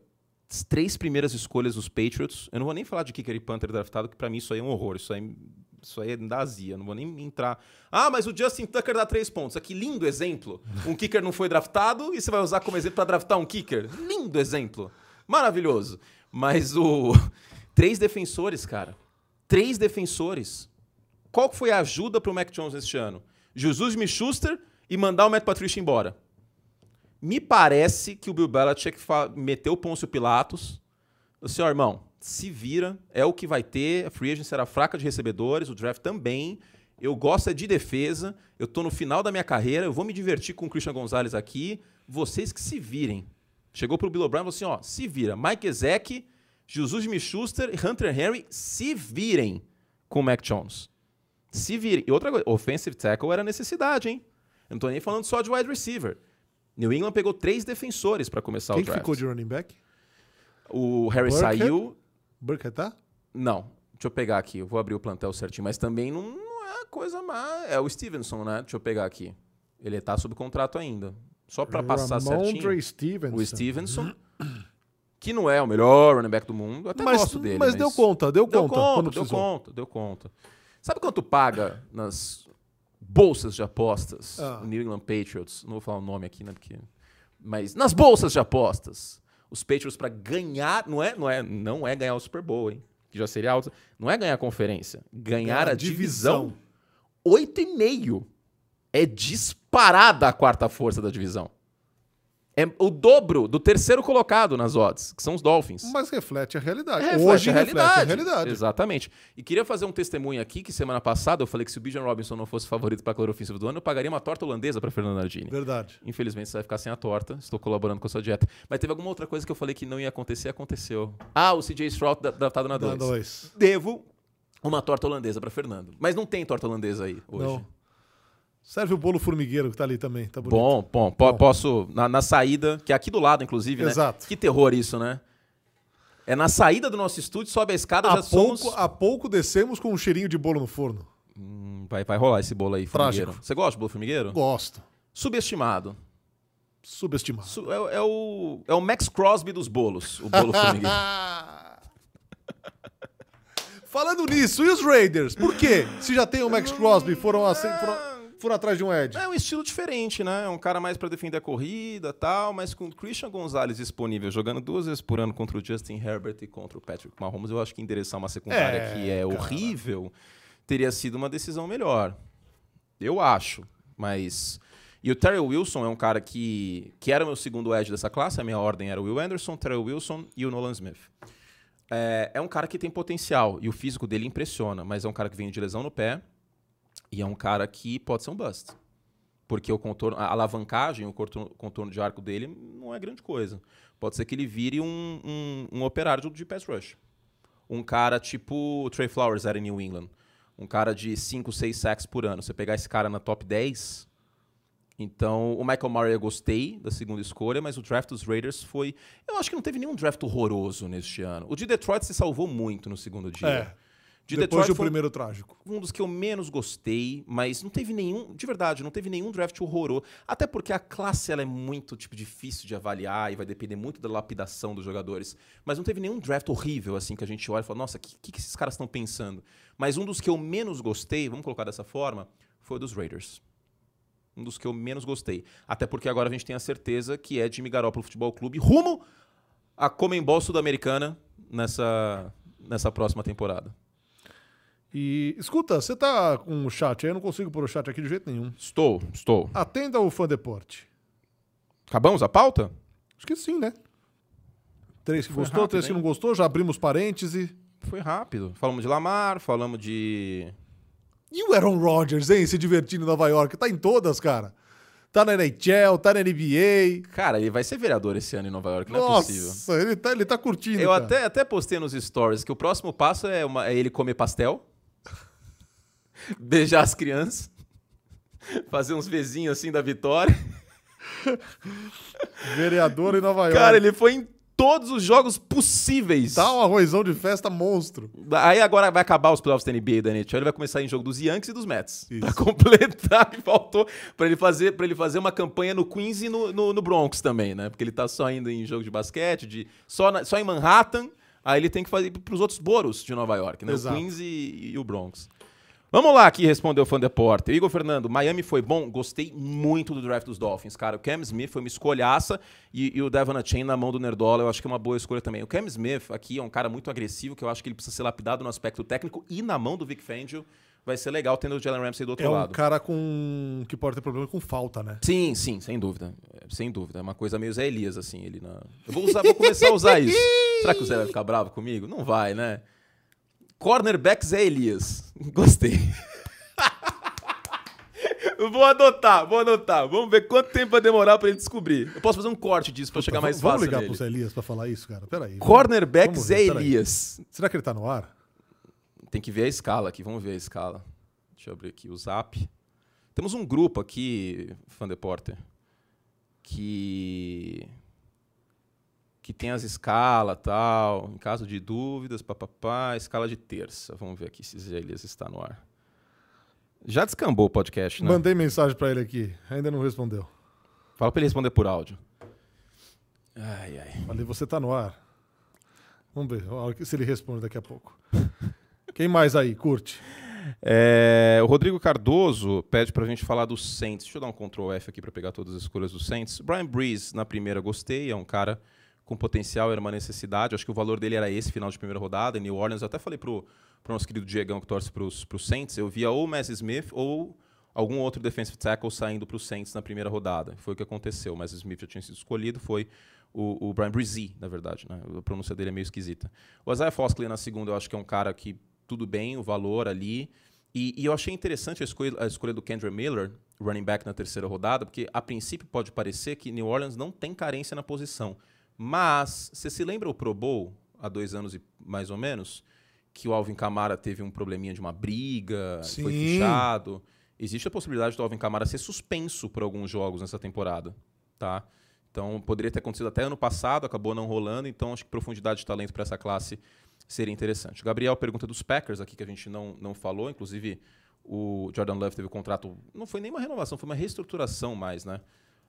As três primeiras escolhas dos Patriots. Eu não vou nem falar de kicker e Panther draftado, que para mim isso aí é um horror. Isso aí, isso aí é da azia. Não vou nem entrar. Ah, mas o Justin Tucker dá três pontos. Aqui, lindo exemplo. Um kicker não foi draftado e você vai usar como exemplo para draftar um kicker. Lindo exemplo. Maravilhoso. Mas o. Três defensores, cara três defensores. Qual foi a ajuda para o Mac Jones este ano? Jesus Smith-Schuster e mandar o Matt Patricia embora. Me parece que o Bill Belichick meteu o Pôncio Pilatos. O senhor, irmão, se vira, é o que vai ter. A free agent será fraca de recebedores, o draft também. Eu gosto é de defesa. Eu estou no final da minha carreira. Eu vou me divertir com o Christian Gonzalez aqui. Vocês que se virem. Chegou para o Bill O'Brien e falou assim: ó, se vira. Mike Ezek Jesus Smith-Schuster e Hunter Henry se virem com o Mac Jones. Se virem. E outra coisa, offensive tackle era necessidade, hein? Eu não tô nem falando só de wide receiver. New England pegou três defensores para começar Quem o draft. Quem ficou de running back? O Harry Burkhead? saiu. Burkhead tá? Não. Deixa eu pegar aqui. Eu vou abrir o plantel certinho. Mas também não, não é coisa má. É o Stevenson, né? Deixa eu pegar aqui. Ele tá sob contrato ainda. Só para passar certinho. Stevenson. O Stevenson. Que não é o melhor running back do mundo. Eu até mas, gosto dele. Mas, mas, deu conta, deu, deu conta. conta deu conta, deu conta. Sabe quanto paga nas bolsas de apostas ah. o New England Patriots? Não vou falar o nome aqui, né? Porque... Mas nas bolsas de apostas, os Patriots para ganhar, não é, não é, não é ganhar o Super Bowl, hein? Que já seria alto. Não é ganhar a conferência, ganhar é a, divisão. Oito e meio é disparada a quarta força da divisão. É o dobro do terceiro colocado nas odds, que são os Dolphins. Mas reflete a realidade. Reflete Hoje a reflete realidade. a realidade. Exatamente. E queria fazer um testemunho aqui que semana passada eu falei que se o Bijan Robinson não fosse favorito para a ofensiva do ano, eu pagaria uma torta holandesa para Fernando Nardini. Verdade. Infelizmente você vai ficar sem a torta. Estou colaborando com a sua dieta. Mas teve alguma outra coisa que eu falei que não ia acontecer, aconteceu. Ah, o CJ Stroud da- draftado na Dá 2. dois. Devo uma torta holandesa para Fernando. Mas não tem torta holandesa aí hoje. Não. Serve o bolo formigueiro que tá ali também. Tá bonito. Bom, bom, po- Bom. posso. Na, na saída, que é aqui do lado, inclusive, né? Exato. Que terror isso, né? É na saída do nosso estúdio, sobe a escada, Há já pouco, somos. há pouco descemos com um cheirinho de bolo no forno. Hum, vai, vai rolar esse bolo aí, Trágico. formigueiro. Você gosta de bolo formigueiro? Gosto. Subestimado. Subestimado. Su- é, é o, é o Max Crosby dos bolos, o bolo formigueiro. Falando nisso, e os Raiders? Por quê? Se já tem o Max Crosby, foram, assim, foram, foram atrás de um Ed. É um estilo diferente, né? É um cara mais pra defender a corrida e tal, mas com o Christian Gonzalez disponível, jogando duas vezes por ano contra o Justin Herbert e contra o Patrick Mahomes, eu acho que endereçar uma secundária É, que é cara. horrível teria sido uma decisão melhor. Eu acho, mas... E o Terry Wilson é um cara que, que era o meu segundo edge dessa classe, a minha ordem era o Will Anderson, Terry Wilson e o Nolan Smith. É, é um cara que tem potencial e o físico dele impressiona, mas é um cara que vem de lesão no pé e é um cara que pode ser um bust. Porque o contorno, a alavancagem, o contorno, de arco dele não é grande coisa. Pode ser que ele vire um, um, um operário de pass rush. Um cara tipo Trey Flowers era em New England. Um cara de 5, 6 sacks por ano. Você pegar esse cara na top 10. Então, o Michael Murray eu gostei da segunda escolha, mas o draft dos Raiders foi. Eu acho que não teve nenhum draft horroroso neste ano. O de Detroit se salvou muito no segundo dia. É. De Depois Detroit do foi um- primeiro trágico. um dos que eu menos gostei, mas não teve nenhum, de verdade, não teve nenhum draft horroroso. Até porque a classe ela é muito tipo difícil de avaliar e vai depender muito da lapidação dos jogadores. Mas não teve nenhum draft horrível assim que a gente olha e fala, nossa, o que, que, que esses caras estão pensando? Mas um dos que eu menos gostei, vamos colocar dessa forma, foi o dos Raiders. Um dos que eu menos gostei. Até porque agora a gente tem a certeza que é Jimmy Garoppolo Futebol Clube rumo a Comembol Sul-Americana nessa, nessa próxima temporada. E escuta, você tá com o chat aí, eu não consigo pôr o chat aqui de jeito nenhum. Estou, estou. Atenda o fã deporte. Acabamos a pauta? Acho que sim, né? Três que Foi gostou, rápido, três que hein? não gostou, já abrimos parêntese. Foi rápido. Falamos de Lamar, falamos de. E o Aaron Rodgers, hein? Se divertindo em Nova York. Tá em todas, cara. Tá na NHL, tá na NBA. Cara, ele vai ser vereador esse ano em Nova York, não é possível. Nossa, ele tá, ele tá curtindo. Eu cara. até, até postei nos stories que o próximo passo é, uma- é ele comer pastel, beijar as crianças, fazer uns vizinhos assim da vitória. Vereador em Nova York. Cara, ele foi em todos os jogos possíveis. Tá um arrozão de festa monstro. Aí agora vai acabar os playoffs da NBA e da NHL, ele vai começar em jogo dos Yankees e dos Mets. Isso. Pra completar, que faltou pra ele fazer para ele fazer uma campanha no Queens e no, no, no Bronx também, né? Porque ele tá só indo em jogo de basquete, de, só, na- só em Manhattan, aí ele tem que fazer pros outros boros de Nova York, né? Exato. O Queens e, e o Bronx. Vamos lá aqui responder o fã Deporte. Igor Fernando, Miami foi bom? Gostei muito do draft dos Dolphins, cara. O Cam Smith foi uma escolhaça e, e o Devon Chain na mão do Nerdola, eu acho que é uma boa escolha também. O Cam Smith aqui é um cara muito agressivo, que eu acho que ele precisa ser lapidado no aspecto técnico e na mão do Vic Fangio vai ser legal tendo o Jalen Ramsey do outro É um lado. cara com que pode ter problema com falta, né? Sim, sim, sem dúvida. É, Sem dúvida. É uma coisa meio Zé Elias, assim, ele na. Eu vou, usar, vou começar a usar isso. Será que o Zé vai ficar bravo comigo? Não vai, né? Cornerback Zé Elias. Gostei. Vou adotar, vou adotar. Vamos ver quanto tempo vai demorar pra ele descobrir. Eu posso fazer um corte disso pra chegar mais Vamos fácil ligar nele. pro Zé Elias pra falar isso, cara? Peraí. Cornerback Vamos Zé peraí. Elias. Será que ele tá no ar? Tem que ver a escala aqui, vamos ver a escala. Deixa eu abrir aqui o Zap. Temos um grupo aqui, Fan Deporter, que que tem as escalas tal, em caso de dúvidas, papapá, escala de terça. Vamos ver aqui se Zé Elias está no ar. Já descambou o podcast, né? Mandei mensagem pra ele aqui, ainda não respondeu. Fala pra ele responder por áudio. Ai, ai. Falei, você tá no ar. Vamos ver a se ele responde daqui a pouco. Quem mais aí? Curte. É, o Rodrigo Cardoso pede pra gente falar dos Saints. Deixa eu dar um Ctrl F aqui pra pegar todas as escolhas dos Saints. Brian Breeze, na primeira, gostei. É um cara com potencial, era uma necessidade. Acho que o valor dele era esse, final de primeira rodada. Em New Orleans, eu até falei pro, pro nosso querido Diegão que torce pros, pros Saints. Eu via ou o Mass Smith ou algum outro defensive tackle saindo para o Saints na primeira rodada. Foi o que aconteceu, mas o Smith já tinha sido escolhido, foi o, o Brian Brzee, na verdade. Né? A pronúncia dele é meio esquisita. O Isaiah Foskey na segunda, eu acho que é um cara que tudo bem, o valor ali. E, e eu achei interessante a escolha, a escolha do Kendra Miller, running back na terceira rodada, porque a princípio pode parecer que New Orleans não tem carência na posição. Mas, você se lembra o Pro Bowl, há dois anos e mais ou menos, que o Alvin Kamara teve um probleminha de uma briga, Sim. foi fichado. Existe a possibilidade do Alvin Kamara ser suspenso por alguns jogos nessa temporada, tá? Então, poderia ter acontecido até ano passado, acabou não rolando, então acho que profundidade de talento para essa classe seria interessante. O Gabriel pergunta dos Packers aqui, que a gente não, não falou, inclusive o Jordan Love teve o um contrato, não foi nem uma renovação, foi uma reestruturação mais, né?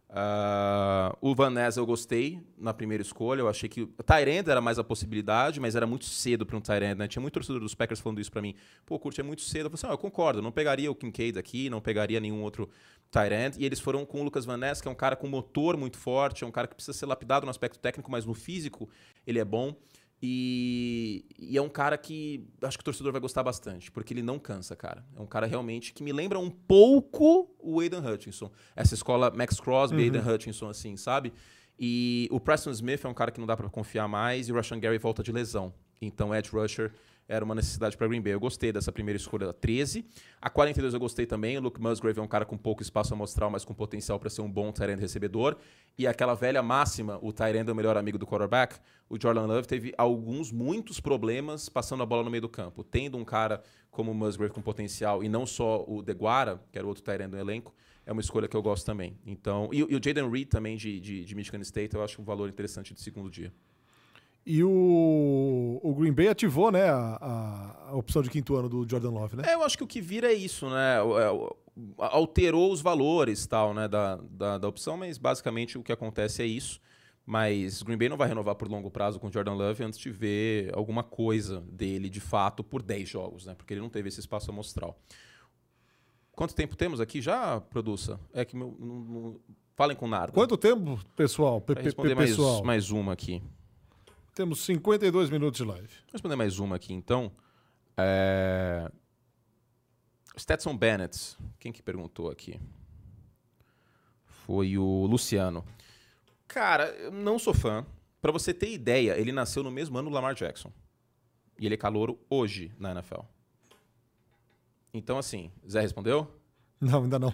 Uh, o Van Ness eu gostei na primeira escolha. Eu achei que o Tyrande era mais a possibilidade, mas era muito cedo para um Tyrande. Né? Tinha muito torcedor dos Packers falando isso para mim. Pô, curte é muito cedo. Eu falei assim, ah, eu concordo. não pegaria o Kincaid aqui, não pegaria nenhum outro Tyrande. E eles foram com o Lucas Van Ness, que é um cara com motor muito forte, é um cara que precisa ser lapidado no aspecto técnico, mas no físico ele é bom. E, e, é um cara que acho que o torcedor vai gostar bastante, porque ele não cansa, cara. É um cara realmente que me lembra um pouco o Aiden Hutchinson. Essa escola Max Crosby, uhum. Aiden Hutchinson, assim, sabe? E o Preston Smith é um cara que não dá para confiar mais, e o Rashan Gary volta de lesão. Então, Edge Rusher era uma necessidade para Green Bay. Eu gostei dessa primeira escolha, a 13. A 42 eu gostei também. O Luke Musgrave é um cara com pouco espaço a mostrar, mas com potencial para ser um bom Tyrant recebedor. E aquela velha máxima, o Tyrant é o melhor amigo do quarterback. O Jordan Love teve alguns, muitos problemas passando a bola no meio do campo. Tendo um cara como o Musgrave com potencial e não só o DeGuara, que era outro Tyrant do elenco, é uma escolha que eu gosto também. Então, e, e o Jaden Reed também de, de, de Michigan State, eu acho um valor interessante de segundo dia. E o, o Green Bay ativou né, a, a, opção de quinto ano do Jordan Love, né? É, eu acho que o que vira é isso, né? É, alterou os valores tal, né, da, da, da, opção, mas basicamente o que acontece é isso. Mas Green Bay não vai renovar por longo prazo com o Jordan Love antes de ver alguma coisa dele de fato por 10 jogos, né? Porque ele não teve esse espaço amostral. Quanto tempo temos aqui já, produça? É que meu, não, não... falem com nada. Quanto tempo, pessoal? P responder pessoal. Mais, mais uma aqui. Temos 52 minutos de live. Vou responder mais uma aqui, então. É... Stetson Bennett. Quem que perguntou aqui? Foi o Luciano. Cara, eu não sou fã. Para você ter ideia, ele nasceu no mesmo ano do Lamar Jackson. E ele é calouro hoje na NFL. Então, assim, Zé respondeu? Não, ainda não.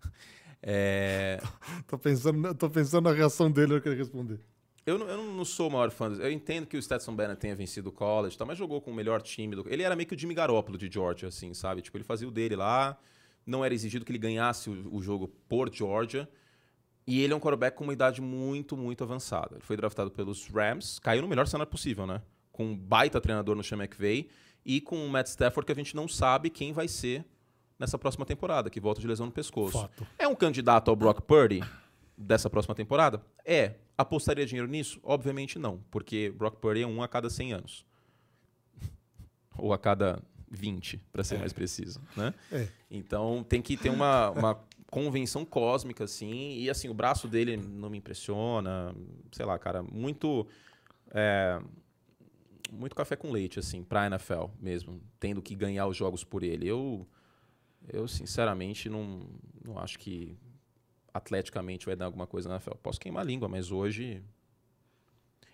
é... tô, pensando, tô pensando na reação dele, eu quero responder. Eu não, eu não sou o maior fã. Eu entendo que o Stetson Bennett tenha vencido o college, tá, mas jogou com o melhor time. Do... Ele era meio que o Jimmy Garoppolo de Georgia, assim, sabe? Tipo, ele fazia o dele lá. Não era exigido que ele ganhasse o, o jogo por Georgia. E ele é um quarterback com uma idade muito, muito avançada. Ele foi draftado pelos Rams, caiu no melhor cenário possível, né? Com um baita treinador no Sean McVay e com o Matt Stafford, que a gente não sabe quem vai ser nessa próxima temporada, que volta de lesão no pescoço. Fato. É um candidato ao Brock Purdy dessa próxima temporada? É. Apostaria dinheiro nisso? Obviamente não, porque Brock Purdy é um a cada 100 anos. Ou a cada 20, para ser é. mais preciso. Né? É. Então tem que ter uma, uma convenção cósmica, assim. E assim, o braço dele não me impressiona. Sei lá, cara, muito. É, muito café com leite, assim, pra NFL mesmo, tendo que ganhar os jogos por ele. Eu, eu sinceramente, não, não acho que atleticamente vai dar alguma coisa na NFL. Posso queimar a língua, mas hoje.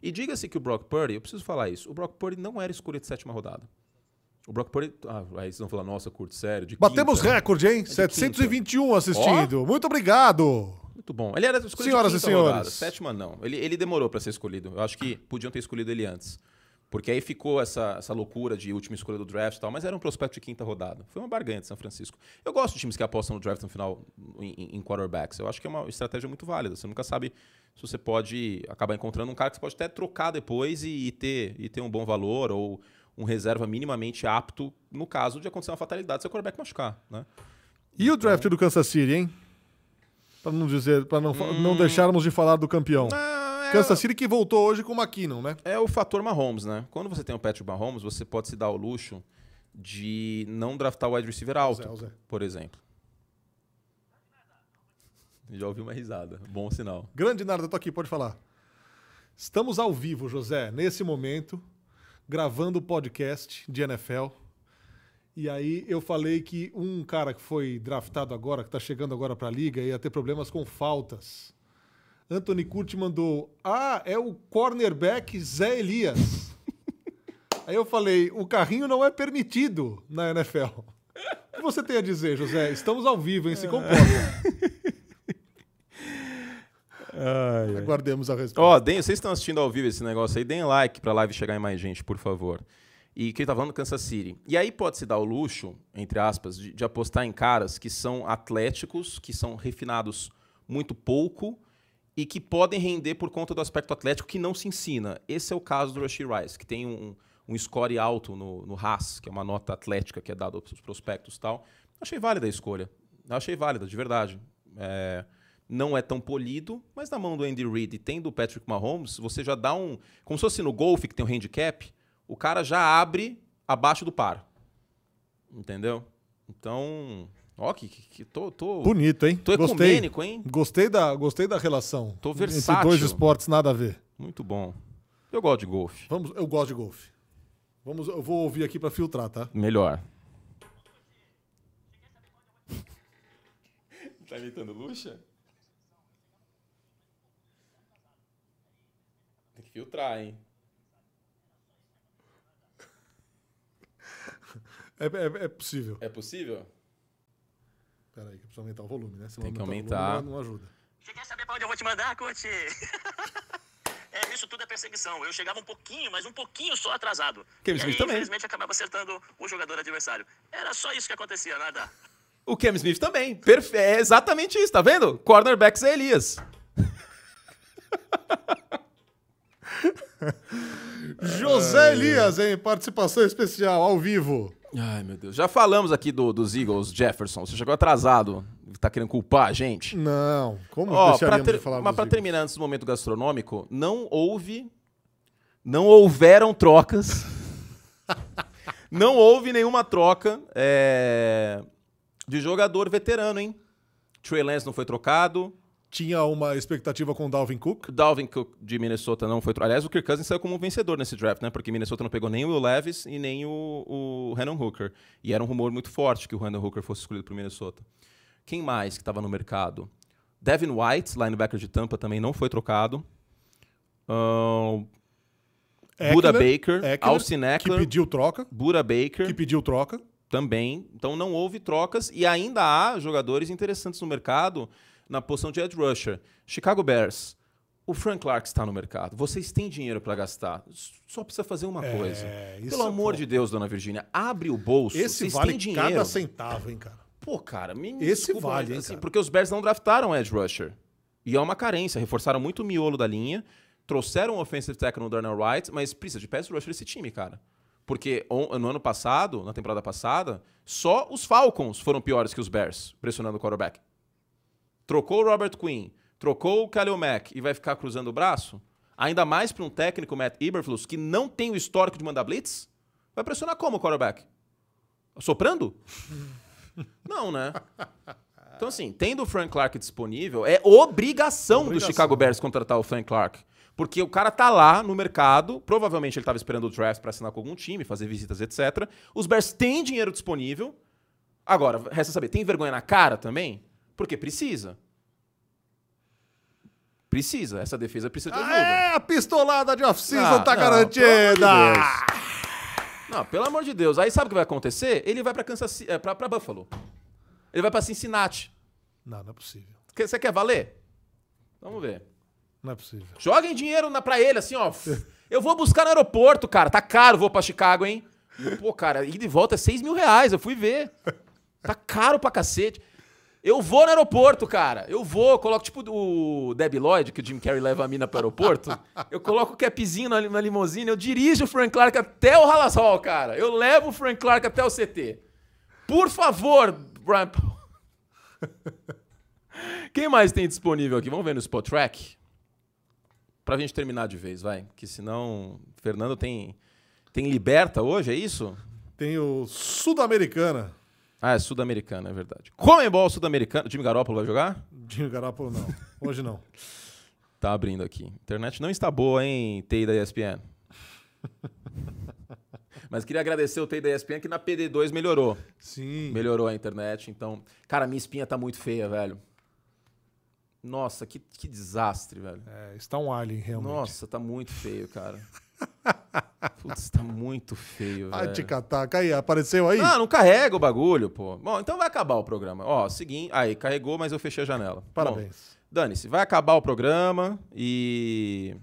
E diga-se que o Brock Purdy, eu preciso falar isso, o Brock Purdy não era escolha de sétima rodada. O Brock Purdy. Ah, aí vocês vão falar, nossa, curto sério. De Batemos quinta, recorde, hein? É 721 quinta. assistindo. Oh? Muito obrigado. Muito bom. Ele era escolhido Senhoras e senhores. Rodada. Sétima, não. Ele, ele demorou para ser escolhido. Eu acho que podiam ter escolhido ele antes. Porque aí ficou essa, essa loucura de última escolha do draft e tal, mas era um prospecto de quinta rodada. Foi uma barganha de São Francisco. Eu gosto de times que apostam no draft no final em, em quarterbacks. Eu acho que é uma estratégia muito válida. Você nunca sabe se você pode acabar encontrando um cara que você pode até trocar depois e, e ter, e ter um bom valor ou um reserva minimamente apto no caso de acontecer uma fatalidade, seu quarterback machucar, né? E o draft do Kansas City, hein? Para não dizer, para não, hum... não deixarmos de falar do campeão. É... Kansas City que voltou hoje com o McKinnon, né? É o fator Mahomes, né? Quando você tem o Patrick Mahomes, você pode se dar o luxo de não draftar o wide receiver alto, Zé, Zé. por exemplo. Já ouvi uma risada. Bom sinal. Grande Narda, tô aqui, pode falar. Estamos ao vivo, José, nesse momento, gravando o podcast de NFL. E aí eu falei que um cara que foi draftado agora, que tá chegando agora pra liga, ia ter problemas com faltas. Anthony Curti mandou: Ah, é o cornerback Zé Elias. aí eu falei: o carrinho não é permitido na NFL. O que você tem a dizer, José? Estamos ao vivo, hein? Se comporta. Aguardemos a resposta. Ó, deem, vocês estão assistindo ao vivo esse negócio aí, deem like pra live chegar em mais gente, por favor. E que ele tá falando do Kansas City. E aí pode-se dar o luxo, entre aspas, de, de apostar em caras que são atléticos, que são refinados muito pouco e que podem render por conta do aspecto atlético que não se ensina. Esse é o caso do Rashid Rice, que tem um, um score alto no, no Haas, que é uma nota atlética que é dada aos prospectos e tal. Achei válida a escolha. Achei válida, de verdade. É, não é tão polido, mas na mão do Andy Reid e tem do Patrick Mahomes, você já dá um. Como se fosse no golfe, que tem um handicap, o cara já abre abaixo do par. Entendeu? Então. Ó, que, que, que tô, tô. Bonito, hein? Tô gostei. ecumênico, hein? Gostei da, gostei da relação. Tô Entre versátil. dois esportes nada a ver. Muito bom. Eu gosto de golfe. Vamos, eu gosto de golfe. Vamos, eu vou ouvir aqui pra filtrar, tá? Melhor. tá imitando Luxa? Tem que filtrar, hein? É, é- é possível. É possível? Pera aí, que eu preciso aumentar o volume, né? Se Tem que o volume aumentar. Não, ajuda. Você quer saber pra onde eu vou te mandar, Curti? é, isso tudo é perseguição. Eu chegava um pouquinho, mas um pouquinho só atrasado. Kevin e Smith aí, também. infelizmente, acabava acertando o jogador adversário. Era só isso que acontecia, nada. O Cam Smith também. Perfe é exatamente isso, tá vendo? Cornerbacks é Elias. José Elias, hein? Participação especial, ao vivo. Ai, meu Deus. Já falamos aqui do, dos Eagles, Jefferson. Você chegou atrasado. Tá querendo culpar a gente? Não, como pra deixaríamos ter- de falar mas Eagles? terminar antes do momento gastronômico, não houve. Não houveram trocas. não houve nenhuma troca é, de jogador veterano, hein? Trey Lance não foi trocado. Tinha uma expectativa com o Dalvin Cook. O Dalvin Cook de Minnesota não foi. Aliás, o Kirk Cousins saiu como um vencedor nesse draft, né? Porque Minnesota não pegou nem o Will Levis e nem o, o Hendon Hooker. E era um rumor muito forte que o Hendon Hooker fosse escolhido para Minnesota. Quem mais que estava no mercado? Devin White, linebacker de Tampa, também não foi trocado. Ahn, Buda Baker, Eckler, Austin Que Eckler, pediu troca. Buda Baker Que pediu troca. também. Então não houve trocas e ainda há jogadores interessantes no mercado na posição de edge rusher. Chicago Bears. O Frank Clark está no mercado. Vocês têm dinheiro para gastar. Só precisa fazer uma É, coisa. Pelo é amor bom. de Deus, dona Virgínia, abre o bolso. Esse Vocês vale têm dinheiro. cada centavo, hein, cara. Pô, cara, me Esse desculpa, vale, hein, assim. Porque os Bears não draftaram edge rusher. E é uma carência. Reforçaram muito o miolo da linha. Trouxeram o offensive tackle no Darnell Wright, mas precisa de pass rusher esse time, cara. Porque no ano passado, na temporada passada, só os Falcons foram piores que os Bears, pressionando o quarterback. Trocou o Robert Quinn, trocou o Khalil Mack e vai ficar cruzando o braço? Ainda mais para um técnico, Matt Eberflus, que não tem o histórico de mandar blitz? Vai pressionar como o quarterback? Soprando? Não, né? Então, assim, tendo o Frank Clark disponível, é obrigação, do Obrigação. Chicago Bears contratar o Frank Clark. Porque o cara tá lá no mercado, provavelmente ele tava esperando o draft para assinar com algum time, fazer visitas, etc. Os Bears têm dinheiro disponível. Agora, resta saber, tem vergonha na cara também? Porque precisa. Precisa, essa defesa precisa de ajuda. É, a pistolada de off-season Ah, tá não, garantida. pelo amor de. Não, pelo amor de Deus. Aí sabe o que vai acontecer? Ele vai pra Kansas é, pra, pra Buffalo. Ele vai pra Cincinnati. Não, não é possível. Você quer valer? Vamos ver. Não é possível. Joguem dinheiro na, pra ele, assim, ó. Eu vou buscar no aeroporto, cara. Tá caro, vou pra Chicago, hein? Pô, cara, ida e volta é 6 mil reais. Eu fui ver. Tá caro pra cacete. Eu vou no aeroporto, cara. Eu vou, coloco tipo o Debbie Lloyd, que o Jim Carrey leva a mina pro aeroporto. Eu coloco o capzinho na, na limusine, eu dirijo o Frank Clark até o Hallas Hall, cara. Eu levo o Frank Clark até o CT. Por favor, Brian. Paul. Quem mais tem disponível aqui? Vamos ver no Spot Track? Pra gente terminar de vez, vai. Que senão. Fernando tem. Tem liberta hoje, é isso? Tem o Sul-Americana. Ah, é sul-americana, é verdade. Comembol sul-americano. Jimmy Garoppolo vai jogar? Jimmy Garoppolo não. Hoje não. Tá abrindo aqui. Internet não está boa, hein, TI da ESPN. Mas queria agradecer o TI da ESPN que na PD2 melhorou. Sim. Melhorou a internet. Então, cara, minha espinha tá muito feia, velho. Nossa, que, que desastre, velho. É, está um alien, realmente. Nossa, tá muito feio, cara. Putz, tá muito feio, Ai, velho. te catar. Aí, apareceu aí? Ah, não carrega o bagulho, pô. Bom, então vai acabar o programa. Ó, seguinte. Aí, carregou, mas eu fechei a janela. Parabéns. Dane-se, vai acabar o programa e.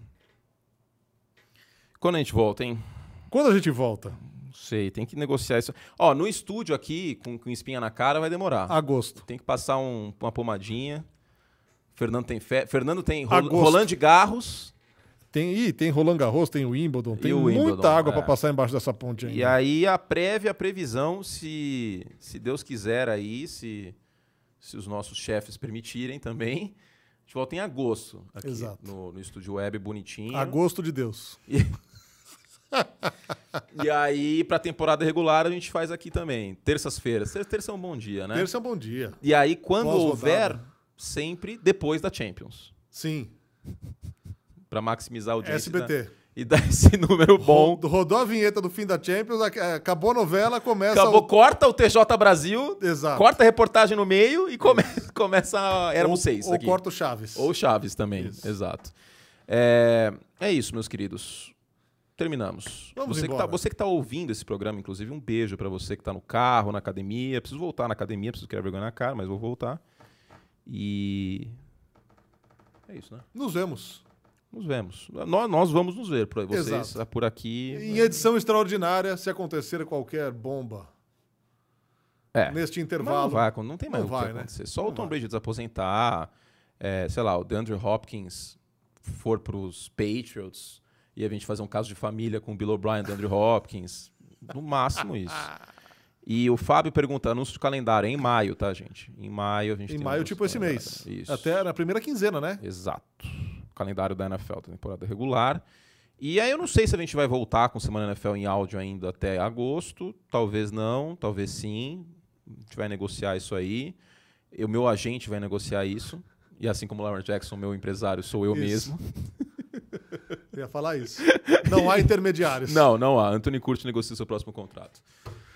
Quando a gente volta, hein? Quando a gente volta? Não sei, tem que negociar isso. Ó, no estúdio aqui, com, com espinha na cara, vai demorar. Agosto. Tem que passar um- uma pomadinha. Fernando tem fe... Fernando tem Ro... Agosto. Rolando de Garros. Tem, ih, tem Roland Garros, tem o Wimbledon, tem o muita Wimbledon, água é. pra passar embaixo dessa ponte ainda. E aí a prévia, a previsão, se, se Deus quiser aí, se, se os nossos chefes permitirem também, a gente volta em agosto aqui Exato. No, no estúdio web bonitinho. Agosto de Deus. E aí, pra temporada regular, a gente faz aqui também. Terças-feiras. Ter- Terça é um bom dia, né? Terça é um bom dia. E aí, quando houver, sempre depois da Champions. Sim. Pra maximizar a audiência. SBT. né? E dar esse número bom. Ro- Rodou a vinheta do fim da Champions, ac- acabou a novela, começa Acabou, o... corta o TJ Brasil, Exato. corta a reportagem no meio e come- começa. a- Éramos ou, seis Ou aqui. corta o Chaves. Ou Chaves também, Isso. exato. É, é isso, meus queridos. Terminamos. Vamos você, que tá, você que tá ouvindo esse programa, inclusive, um beijo pra você que tá no carro, na academia. Preciso voltar na academia, preciso criar vergonha na cara, mas vou voltar. E. É isso, né? Nos vemos. Nos vemos. Nós, nós vamos nos ver. Por, vocês Exato. ah, por aqui. Em edição extraordinária, se acontecer qualquer bomba É. neste Mas intervalo. não vai, não tem mais Não o que vai, né? acontecer. Só Não o Tom vai. Brady desaposentar, é, sei lá, o DeAndre Hopkins for pros Patriots e a gente fazer um caso de família com o Bill O'Brien e DeAndre Hopkins. No máximo isso. E o Fábio pergunta, anúncio de calendário, é em maio, tá, gente? Em maio a gente Em maio, tipo esse mês. Isso. Até na primeira quinzena, né? Exato. Calendário da NFL, da temporada regular. E aí eu não sei se a gente vai voltar com Semana NFL em áudio ainda até agosto. Talvez não, talvez sim. A gente vai negociar isso aí. O meu agente vai negociar isso. E assim como o Lamar Jackson, meu empresário, sou eu Isso. mesmo. Eu ia falar isso. Não há intermediários. Não, não há. Anthony Curti negocia seu próximo contrato.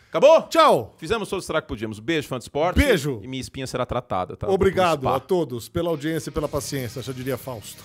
Acabou? Tchau. Fizemos todo o será que podíamos. Beijo, fã de esporte. Beijo. E minha espinha será tratada, tá? Obrigado a todos pela audiência e pela paciência, já diria Fausto.